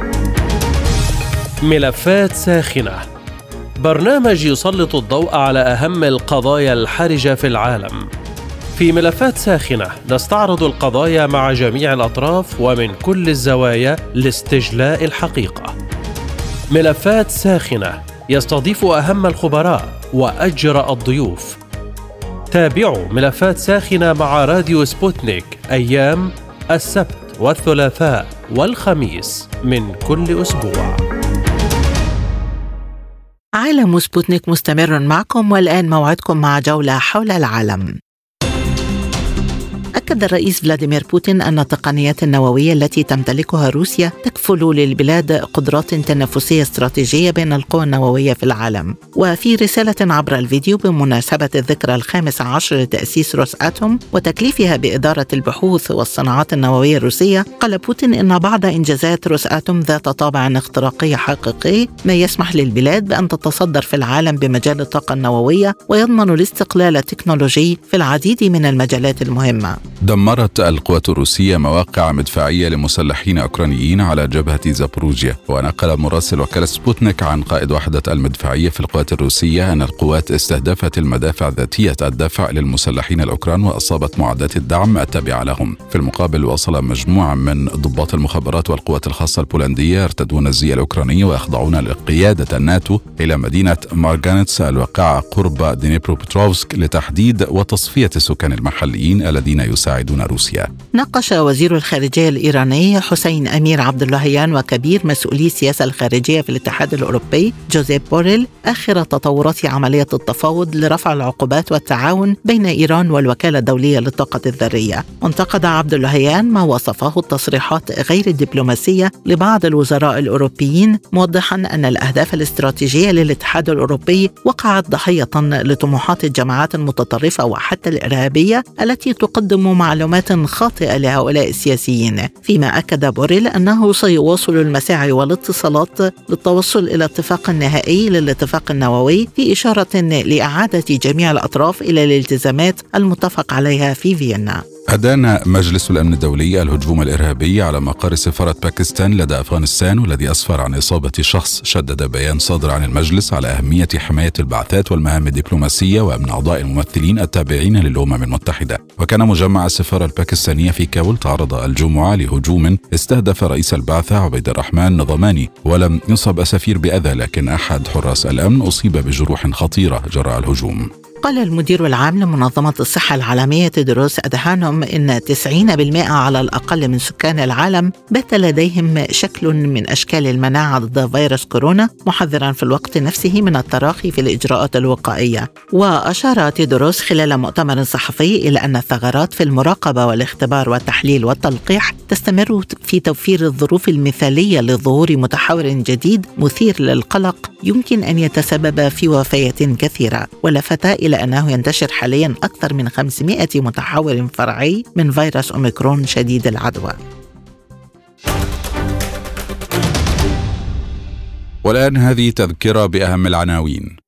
Speaker 7: ملفات ساخنة. برنامج يسلط الضوء على أهم القضايا الحرجة في العالم. في ملفات ساخنة نستعرض القضايا مع جميع الأطراف ومن كل الزوايا لاستجلاء الحقيقة. ملفات ساخنة يستضيف أهم الخبراء وأجرأ الضيوف. تابعوا ملفات ساخنة مع راديو سبوتنيك أيام السبت والثلاثاء والخميس من كل أسبوع.
Speaker 1: عالم سبوتنيك مستمر معكم والآن موعدكم مع جولة حول العالم. أكد الرئيس فلاديمير بوتين أن التقنيات النووية التي تمتلكها روسيا تكفل للبلاد قدرات تنافسية استراتيجية بين القوى النووية في العالم. وفي رسالة عبر الفيديو بمناسبة الذكرى الخامس عشر لتأسيس روس أتوم وتكليفها بإدارة البحوث والصناعات النووية الروسية قال بوتين إن بعض إنجازات روس أتوم ذات طابع اختراقي حقيقي ما يسمح للبلاد بأن تتصدر في العالم بمجال الطاقة النووية ويضمن الاستقلال التكنولوجي في العديد من المجالات المهمة.
Speaker 2: دمرت القوات الروسية مواقع مدفعية لمسلحين أوكرانيين على جبهة زابوروجيا ونقل مراسل وكالة سبوتنيك عن قائد وحدة المدفعية في القوات الروسية أن القوات استهدفت المدافع ذاتية الدفع للمسلحين الأوكران وأصابت معدات الدعم التابعة لهم. في المقابل وصل مجموعة من ضباط المخابرات والقوات الخاصة البولندية يرتدون الزي الأوكراني ويخضعون لقيادة الناتو إلى مدينة مارغانيتس الواقعة قرب دنيبروبتروفسك لتحديد وتصفية السكان المحليين الذين يساعدون روسيا.
Speaker 1: ناقش وزير الخارجية الإيراني حسين أمير عبد اللهيان وكبير مسؤولي السياسة الخارجية في الاتحاد الأوروبي جوزيف بوريل آخر تطورات عملية التفاوض لرفع العقوبات والتعاون بين إيران والوكالة الدولية للطاقة الذرية. انتقد عبد اللهيان ما وصفه التصريحات غير الدبلوماسية لبعض الوزراء الأوروبيين موضحا أن الأهداف الاستراتيجية للاتحاد الأوروبي وقعت ضحية لطموحات الجماعات المتطرفة وحتى الإرهابية التي تقدم معلومات خاطئة لهؤلاء السياسيين فيما أكد بوريل أنه سيواصل المساعي والاتصالات للتوصل إلى اتفاق نهائي للاتفاق النووي في إشارة لإعادة جميع الأطراف إلى الالتزامات المتفق عليها في فيينا.
Speaker 2: أدان مجلس الأمن الدولي الهجوم الإرهابي على مقر سفارة باكستان لدى أفغانستان والذي أسفر عن إصابة شخص شدد بيان صادر عن المجلس على أهمية حماية البعثات والمهام الدبلوماسية وأمن أعضاء الممثلين التابعين للأمم المتحدة. وكان مجمع السفارة الباكستانية في كابول تعرض الجمعة لهجوم استهدف رئيس البعثة عبيد الرحمن نظماني ولم يصب أسفير بأذى لكن أحد حراس الأمن أصيب بجروح خطيرة جراء الهجوم.
Speaker 1: قال المدير العام لمنظمة الصحة العالمية تدروس أدهانوم إن 90% على الأقل من سكان العالم بات لديهم شكل من أشكال المناعة ضد فيروس كورونا محذرا في الوقت نفسه من التراخي في الإجراءات الوقائية. وأشار تيدروس خلال مؤتمر صحفي إلى أن الثغرات في المراقبة والاختبار والتحليل والتلقيح تستمر في توفير الظروف المثالية لظهور متحور جديد مثير للقلق يمكن أن يتسبب في وفيات كثيرة. ولفت إلى إلى أنه ينتشر حاليا أكثر من 500 متحور فرعي من فيروس أوميكرون شديد العدوى.
Speaker 2: والآن هذه تذكرة بأهم العناوين.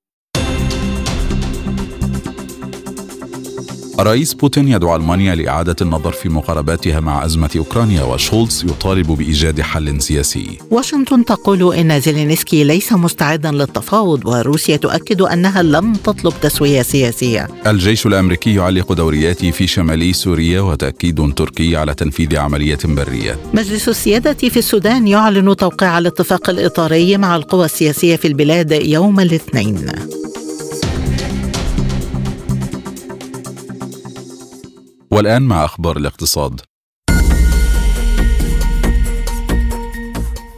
Speaker 2: الرئيس بوتين يدعو ألمانيا لإعادة النظر في مقارباتها مع أزمة أوكرانيا وشولتز يطالب بإيجاد حل سياسي.
Speaker 1: واشنطن تقول إن زيلينسكي ليس مستعدا للتفاوض وروسيا تؤكد أنها لم تطلب تسوية سياسية.
Speaker 2: الجيش الأمريكي يعلق دورياته في شمال سوريا وتأكيد تركي على تنفيذ عملية برية.
Speaker 1: مجلس السيادة في السودان يعلن توقيع الاتفاق الإطاري مع القوى السياسية في البلاد يوم الاثنين.
Speaker 2: والآن مع أخبار الاقتصاد.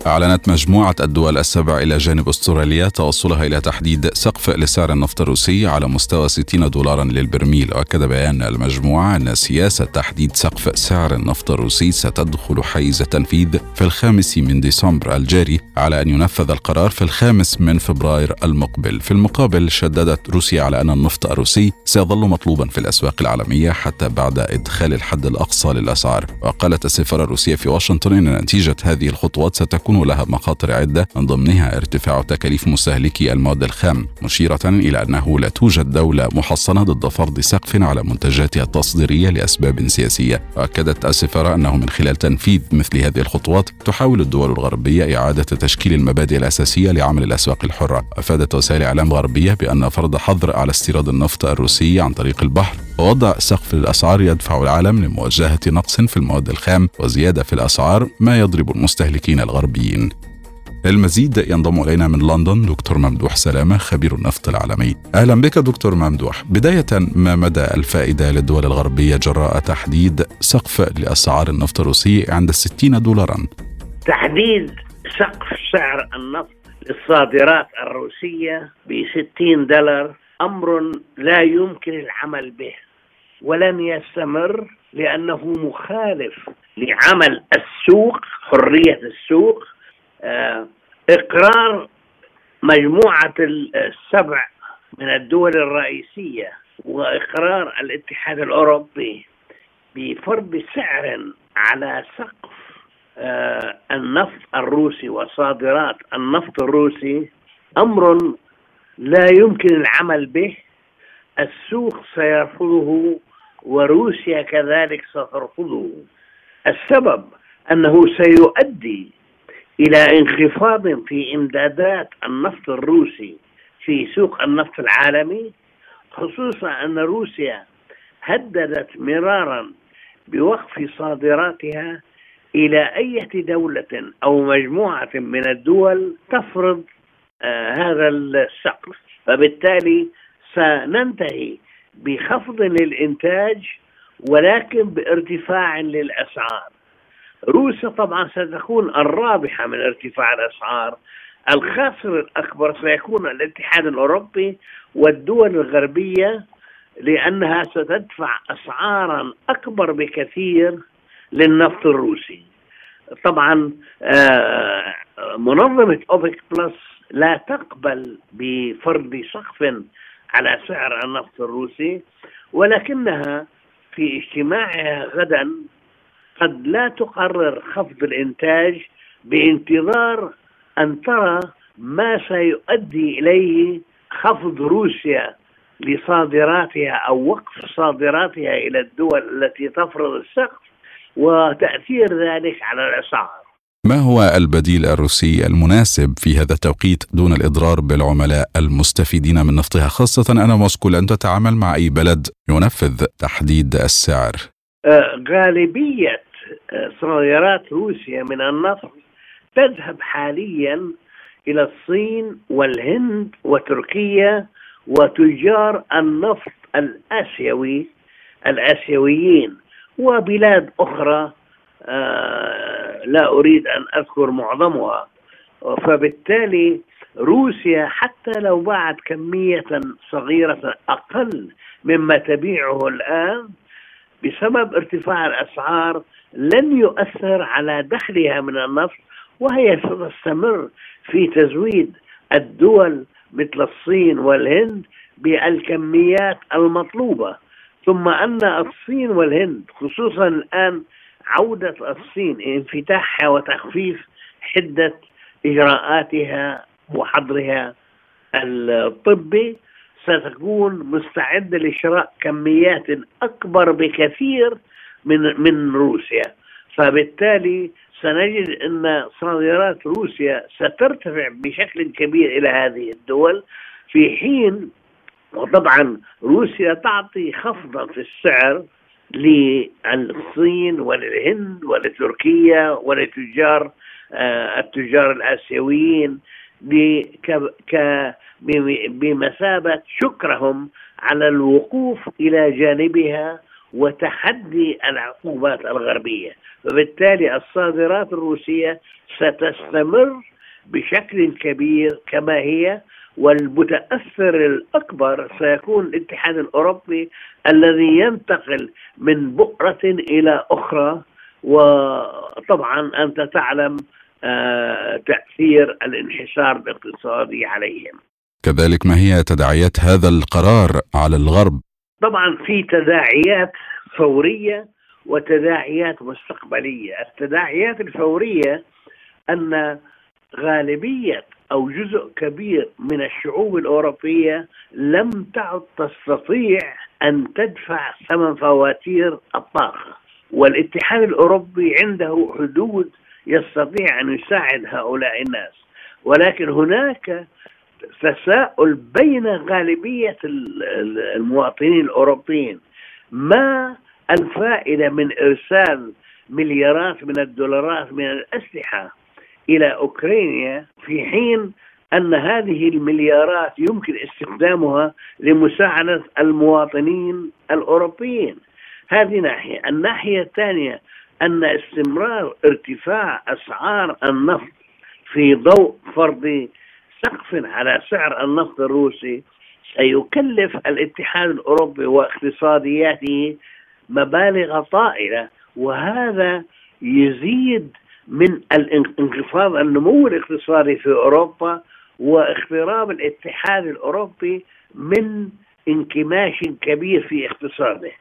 Speaker 2: أعلنت مجموعة الدول السبع إلى جانب أستراليا توصلها إلى تحديد سقف لسعر النفط الروسي على مستوى 60 دولارا للبرميل. وأكد بيان المجموعة أن سياسة تحديد سقف سعر النفط الروسي ستدخل حيز التنفيذ في الخامس من ديسمبر الجاري على أن ينفذ القرار في الخامس من فبراير المقبل. في المقابل شددت روسيا على أن النفط الروسي سيظل مطلوبا في الأسواق العالمية حتى بعد إدخال الحد الأقصى للأسعار. وقالت السفارة الروسية في واشنطن أن نتيجة هذه الخطوات ستكون تكون لها مخاطر عدة من ضمنها ارتفاع تكاليف مستهلكي المواد الخام مشيرة إلى أنه لا توجد دولة محصنة ضد فرض سقف على منتجاتها التصديرية لأسباب سياسية. وأكدت السفارة أنه من خلال تنفيذ مثل هذه الخطوات تحاول الدول الغربية إعادة تشكيل المبادئ الأساسية لعمل الأسواق الحرة. أفادت وسائل إعلام غربية بأن فرض حظر على استيراد النفط الروسي عن طريق البحر ووضع سقف الأسعار يدفع العالم لمواجهة نقص في المواد الخام وزيادة في الأسعار ما يضرب المستهلكين الغربيين. للمزيد ينضم إلينا من لندن دكتور ممدوح سلامة خبير النفط العالمي. أهلا بك دكتور ممدوح. بداية ما مدى الفائدة للدول الغربية جراء تحديد سقف لأسعار النفط الروسي عند 60 دولارا؟
Speaker 8: تحديد سقف سعر النفط للصادرات الروسية ب 60 دولار أمر لا يمكن العمل به ولن يستمر لأنه مخالف لعمل السوق حرية السوق آه، إقرار مجموعة السبع من الدول الرئيسية وإقرار الاتحاد الأوروبي بفرض سعر على سقف آه، النفط الروسي وصادرات النفط الروسي أمر لا يمكن العمل به. السوق سيرفضه وروسيا كذلك سترفضه. السبب أنه سيؤدي إلى انخفاض في إمدادات النفط الروسي في سوق النفط العالمي خصوصا أن روسيا هددت مرارا بوقف صادراتها إلى اي دولة أو مجموعة من الدول تفرض آه هذا السقف فبالتالي سننتهي بخفض للإنتاج ولكن بارتفاع للأسعار. روسيا طبعا ستكون الرابحة من ارتفاع الأسعار الخاسر الأكبر سيكون الاتحاد الأوروبي والدول الغربية لأنها ستدفع أسعارا أكبر بكثير للنفط الروسي. طبعا آه، منظمة أوبك بلس لا تقبل بفرض سقف على سعر النفط الروسي ولكنها في اجتماعها غدا قد لا تقرر خفض الإنتاج بانتظار أن ترى ما سيؤدي إليه خفض روسيا لصادراتها أو وقف صادراتها إلى الدول التي تفرض السقف وتأثير ذلك على الأسعار.
Speaker 2: ما هو البديل الروسي المناسب في هذا التوقيت دون الإضرار بالعملاء المستفيدين من نفطها خاصة أن موسكو لن تتعامل مع أي بلد ينفذ تحديد السعر
Speaker 8: آه، غالبية صادرات روسيا من النفط تذهب حاليا إلى الصين والهند وتركيا وتجار النفط الآسيوي الآسيويين. وبلاد أخرى آه، لا أريد أن أذكر معظمها. فبالتالي روسيا حتى لو باعت كمية صغيرة أقل مما تبيعه الآن بسبب ارتفاع الأسعار لن يؤثر على دخلها من النفط وهي ستستمر في تزويد الدول مثل الصين والهند بالكميات المطلوبة. ثم أن الصين والهند خصوصا الآن عودة الصين انفتاحها وتخفيف حدة إجراءاتها وحظرها الطبي ستكون مستعدة لشراء كميات أكبر بكثير من من روسيا. فبالتالي سنجد أن صادرات روسيا سترتفع بشكل كبير إلى هذه الدول. في حين وطبعا روسيا تعطي خفضا في السعر للصين وللهند ولتركيا ولتجار آه، التجار الآسيويين. بمثابة شكرهم على الوقوف إلى جانبها وتحدي العقوبات الغربية. فبالتالي الصادرات الروسية ستستمر بشكل كبير كما هي والمتأثر الأكبر سيكون الاتحاد الأوروبي الذي ينتقل من بؤرة إلى أخرى. وطبعا أنت تعلم آه، تأثير الانحسار الاقتصادي عليهم.
Speaker 2: كذلك ما هي تداعيات هذا القرار على الغرب؟
Speaker 8: طبعا في تداعيات فورية وتداعيات مستقبلية، التداعيات الفورية أن غالبية أو جزء كبير من الشعوب الأوروبية لم تعد تستطيع أن تدفع ثمن فواتير الطاقة والاتحاد الأوروبي عنده حدود يستطيع أن يساعد هؤلاء الناس. ولكن هناك تساؤل بين غالبية المواطنين الأوروبيين. ما الفائدة من إرسال مليارات من الدولارات من الأسلحة إلى أوكرانيا في حين أن هذه المليارات يمكن استخدامها لمساعدة المواطنين الأوروبيين. هذه ناحية، الناحية الثانية أن استمرار ارتفاع أسعار النفط في ضوء فرض سقف على سعر النفط الروسي سيكلف الاتحاد الأوروبي واقتصادياته مبالغ طائلة وهذا يزيد من انخفاض النمو الاقتصادي في أوروبا واقتراب الاتحاد الأوروبي من انكماش كبير في اقتصاده.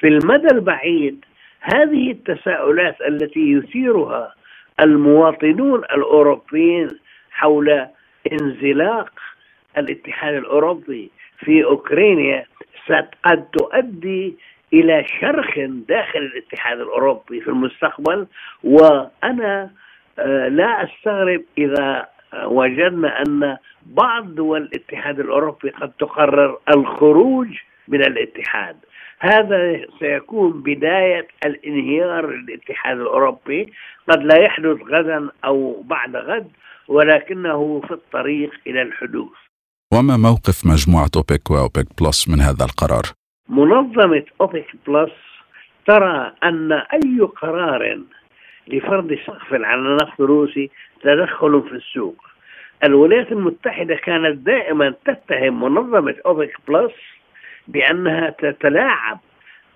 Speaker 8: في المدى البعيد هذه التساؤلات التي يثيرها المواطنون الأوروبيين حول انزلاق الاتحاد الأوروبي في أوكرانيا قد تؤدي إلى شرخ داخل الاتحاد الأوروبي في المستقبل وأنا آه، لا أستغرب إذا وجدنا أن بعض دول الاتحاد الأوروبي قد تقرر الخروج من الاتحاد. هذا سيكون بداية الانهيار للاتحاد الأوروبي. قد لا يحدث غدا أو بعد غد ولكنه في الطريق إلى الحدوث.
Speaker 2: وما موقف مجموعة أوبك واوبك بلس من هذا القرار؟
Speaker 8: منظمة أوبك بلس ترى أن أي قرار لفرض سقف على النفط الروسي تدخل في السوق. الولايات المتحدة كانت دائما تتهم منظمة أوبك بلس بأنها تتلاعب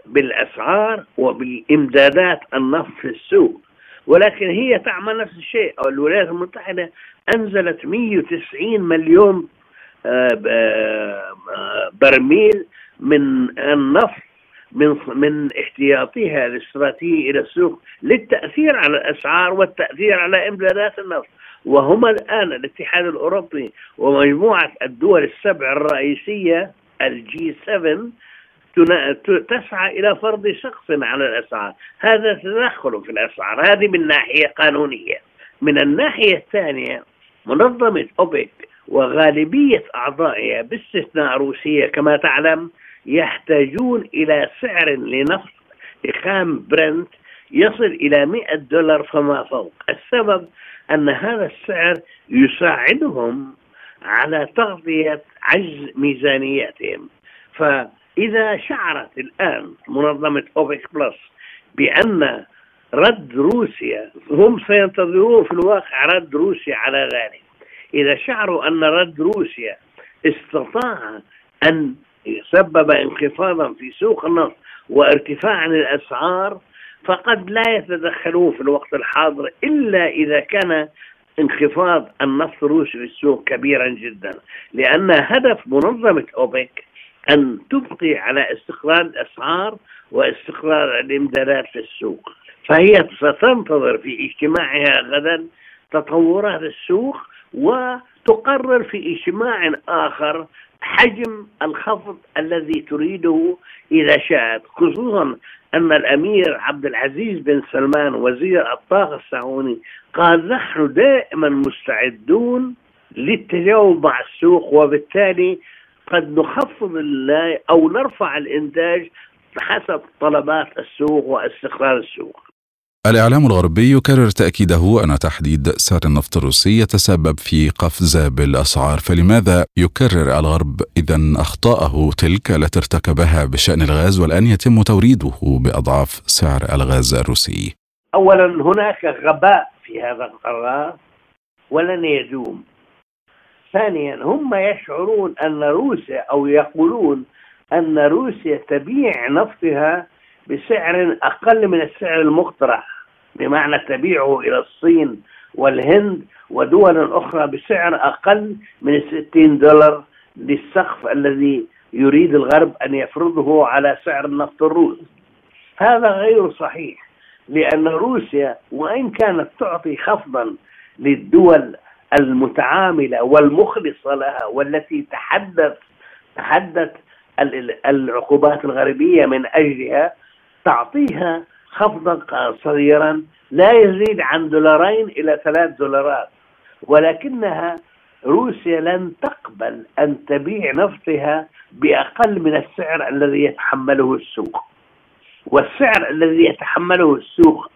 Speaker 8: بالأسعار وبالإمدادات النفط في السوق. ولكن هي تعمل نفس الشيء. أو الولايات المتحدة أنزلت 190 مليون آه، آه، برميل من النفط من من احتياطها الاستراتيجي إلى السوق للتأثير على الأسعار والتأثير على إمدادات النفط. وهما الآن الاتحاد الأوروبي ومجموعة الدول السبع الرئيسية الجي 7 تسعى إلى فرض سقف على الأسعار، هذا تدخل في الأسعار، هذه من ناحية قانونية. من الناحية الثانية منظمة أوبك وغالبية أعضائها باستثناء روسيا كما تعلم يحتاجون إلى سعر لنفط خام برنت يصل إلى 100 دولار فما فوق. السبب أن هذا السعر يساعدهم على تغطية عجز ميزانياتهم. فإذا شعرت الآن منظمة أوبك بلس بأن رد روسيا هم سينتظرون في الواقع رد روسيا على ذلك. إذا شعروا أن رد روسيا استطاع أن سبب انخفاضا في سوق النفط وارتفاعا الأسعار فقد لا يتدخلون في الوقت الحاضر إلا إذا كان انخفاض النفط الروسي في السوق كبيرا جدا لأن هدف منظمة أوبك أن تبقي على استقرار الأسعار واستقرار الإمدادات في السوق. فهي ستنتظر في اجتماعها غدا تطورات السوق وتقرر في اجتماع آخر حجم الخفض الذي تريده إذا شاءت خصوصا أن الأمير عبد العزيز بن سلمان وزير الطاقة السعودي قال نحن دائما مستعدون للتجاوب مع السوق وبالتالي قد نخفض أو نرفع الإنتاج حسب طلبات السوق واستقرار السوق.
Speaker 2: الإعلام الغربي يكرر تأكيده أن تحديد سعر النفط الروسي يتسبب في قفزة بالأسعار فلماذا يكرر الغرب إذا أخطاءه تلك التي ارتكبها بشأن الغاز والآن يتم توريده بأضعاف سعر الغاز الروسي؟
Speaker 8: أولا هناك غباء في هذا القرار ولن يدوم. ثانيا هم يشعرون أن روسيا أو يقولون أن روسيا تبيع نفطها بسعر أقل من السعر المقترح. بمعنى تبيعه إلى الصين والهند ودول أخرى بسعر أقل من 60 دولار للسقف الذي يريد الغرب أن يفرضه على سعر النفط الروسي هذا غير صحيح لأن روسيا وإن كانت تعطي خفضا للدول المتعاملة والمخلصة لها والتي تحدث تحدث العقوبات الغربية من أجلها تعطيها خفضا صغيرا لا يزيد عن دولارين إلى ثلاث دولارات. ولكنها روسيا لن تقبل أن تبيع نفطها بأقل من السعر الذي يتحمله السوق. والسعر الذي يتحمله السوق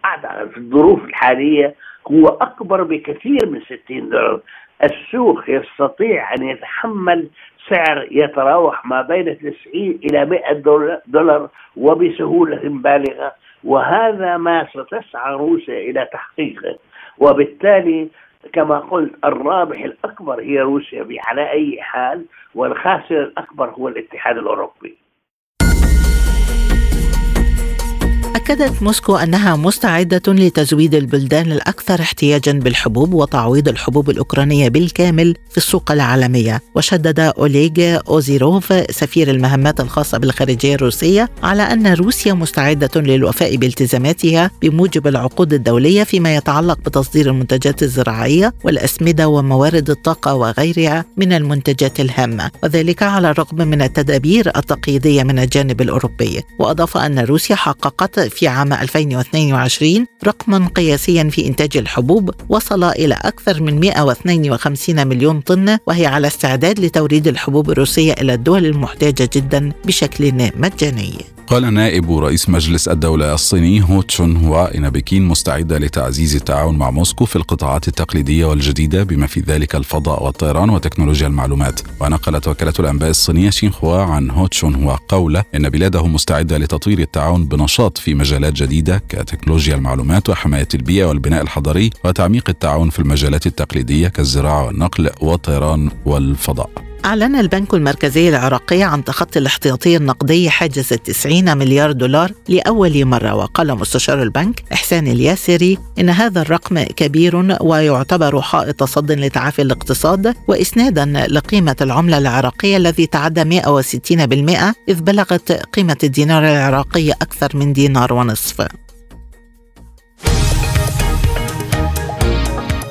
Speaker 8: في الظروف الحالية هو أكبر بكثير من 60 دولار. السوق يستطيع أن يتحمل سعر يتراوح ما بين 90 إلى 100 دولار وبسهولة بالغة. وهذا ما ستسعى روسيا إلى تحقيقه. وبالتالي كما قلت الرابح الأكبر هي روسيا على أي حال والخاسر الأكبر هو الاتحاد الأوروبي.
Speaker 1: أكدت موسكو أنها مستعدة لتزويد البلدان الأكثر احتياجا بالحبوب وتعويض الحبوب الأوكرانية بالكامل في السوق العالمية. وشدد أوليغ أوزيروف سفير المهمات الخاصة بالخارجية الروسية على أن روسيا مستعدة للوفاء بالتزاماتها بموجب العقود الدولية فيما يتعلق بتصدير المنتجات الزراعية والأسمدة وموارد الطاقة وغيرها من المنتجات الهامة. وذلك على الرغم من التدابير التقييدية من الجانب الأوروبي. وأضاف أن روسيا حققت في عام 2022 رقما قياسيا في إنتاج الحبوب وصل إلى أكثر من 152 مليون طن وهي على استعداد لتوريد الحبوب الروسية إلى الدول المحتاجة جدا بشكل مجاني.
Speaker 2: قال نائب رئيس مجلس الدولة الصيني هو تشون هوا إن بكين مستعدة لتعزيز التعاون مع موسكو في القطاعات التقليدية والجديدة بما في ذلك الفضاء والطيران وتكنولوجيا المعلومات. ونقلت وكالة الأنباء الصينية شينخوا عن هو تشون هوا قوله إن بلاده مستعدة لتطوير التعاون بنشاط في مجالات جديدة كتكنولوجيا المعلومات وحماية البيئة والبناء الحضري وتعميق التعاون في المجالات التقليدية كالزراعة والنقل والطيران والفضاء.
Speaker 1: أعلن البنك المركزي العراقي عن تخطي الاحتياطي النقدي حاجز 90 مليار دولار لأول مرة وقال مستشار البنك إحسان الياسري إن هذا الرقم كبير ويعتبر حائط صد لتعافي الاقتصاد وإسنادا لقيمة العملة العراقية الذي تعدى 160% إذ بلغت قيمة الدينار العراقي أكثر من دينار ونصف.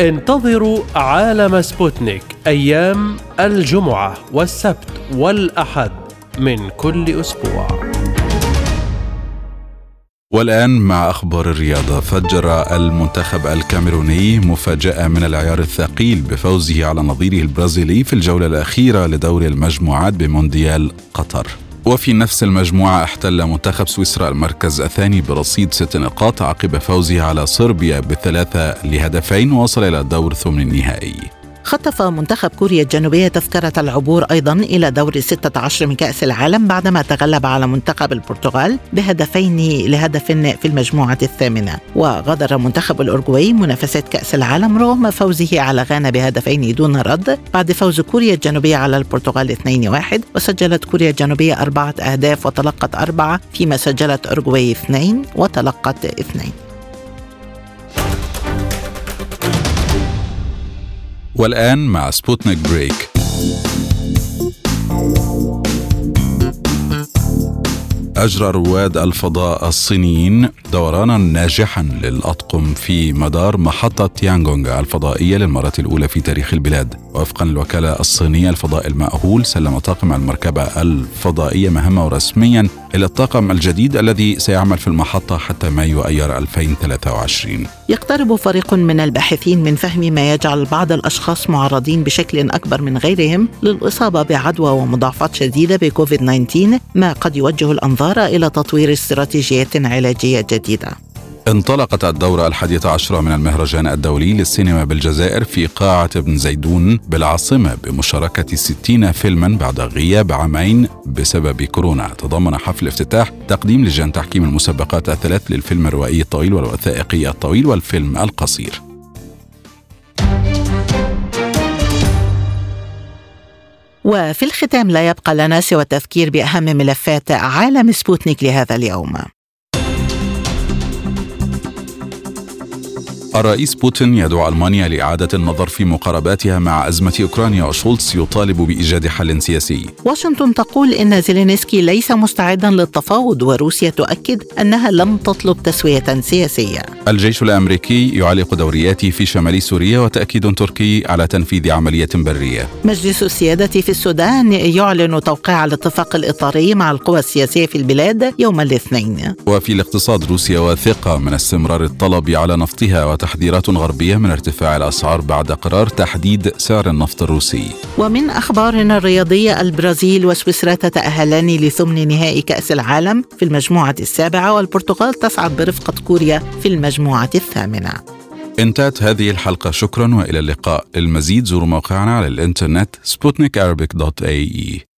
Speaker 7: انتظروا عالم سبوتنيك أيام الجمعة والسبت والأحد من كل أسبوع.
Speaker 2: والآن مع أخبار الرياضة فجر المنتخب الكاميروني مفاجأة من العيار الثقيل بفوزه على نظيره البرازيلي في الجولة الأخيرة لدور المجموعات بمونديال قطر وفي نفس المجموعة احتل منتخب سويسرا المركز الثاني برصيد ست نقاط عقب فوزه على صربيا بثلاثة لهدفين ووصل إلى الدور ثمن النهائي.
Speaker 1: خطف منتخب كوريا الجنوبية تذكرة العبور أيضا إلى دور 16 من كأس العالم بعدما تغلب على منتخب البرتغال بهدفين لهدف في المجموعة الثامنة. وغادر منتخب الأورجواي منافسات كأس العالم رغم فوزه على غانا بهدفين دون رد بعد فوز كوريا الجنوبية على البرتغال 2-1 وسجلت كوريا الجنوبية أربعة أهداف وتلقت أربعة فيما سجلت أورجواي اثنين وتلقت اثنين.
Speaker 2: والآن مع سبوتنيك break. أجرى رواد الفضاء الصينيين دورانا ناجحا للأطقم في مدار محطة تيانغونغ الفضائية للمرة الأولى في تاريخ البلاد. وفقا للوكالة الصينية للفضاء المأهول سلم طاقم المركبة الفضائية مهمة رسميا إلى الطاقم الجديد الذي سيعمل في المحطة حتى مايو أيار 2023
Speaker 1: يقترب فريق من الباحثين من فهم ما يجعل بعض الأشخاص معرضين بشكل أكبر من غيرهم للإصابة بعدوى ومضاعفات شديدة بكوفيد 19 ما قد يوجه الأنظار إلى تطوير استراتيجيات علاجية جديدة.
Speaker 2: انطلقت الدورة الحادية عشرة من المهرجان الدولي للسينما بالجزائر في قاعة ابن زيدون بالعاصمة بمشاركة 60 فيلما بعد غياب عامين بسبب كورونا. تضمن حفل افتتاح تقديم لجان تحكيم المسابقات الثلاث للفيلم الروائي الطويل والوثائقي الطويل والفيلم القصير.
Speaker 1: وفي الختام لا يبقى لنا سوى التذكير بأهم ملفات عالم سبوتنيك لهذا اليوم.
Speaker 2: الرئيس بوتين يدعو ألمانيا لإعادة النظر في مقارباتها مع أزمة أوكرانيا وشولتز يطالب بإيجاد حل سياسي.
Speaker 1: واشنطن تقول إن زيلينسكي ليس مستعدا للتفاوض وروسيا تؤكد أنها لم تطلب تسوية سياسية.
Speaker 2: الجيش الأمريكي يعلق دورياته في شمال سوريا وتأكيد تركي على تنفيذ عملية برية.
Speaker 1: مجلس السيادة في السودان يعلن توقيع الاتفاق الإطاري مع القوى السياسية في البلاد يوم الاثنين.
Speaker 2: وفي الاقتصاد روسيا واثقة من استمرار الطلب على نفطها تحذيرات غربية من ارتفاع الأسعار بعد قرار تحديد سعر النفط الروسي.
Speaker 1: ومن أخبارنا الرياضية البرازيل وسويسرا تتأهلان لثمن نهائي كأس العالم في المجموعة السابعة والبرتغال تصعد برفقة كوريا في المجموعة الثامنة.
Speaker 2: انتهت هذه الحلقة. شكرا وإلى اللقاء. المزيد زوروا موقعنا على الإنترنت سبوتنيك دوت إي.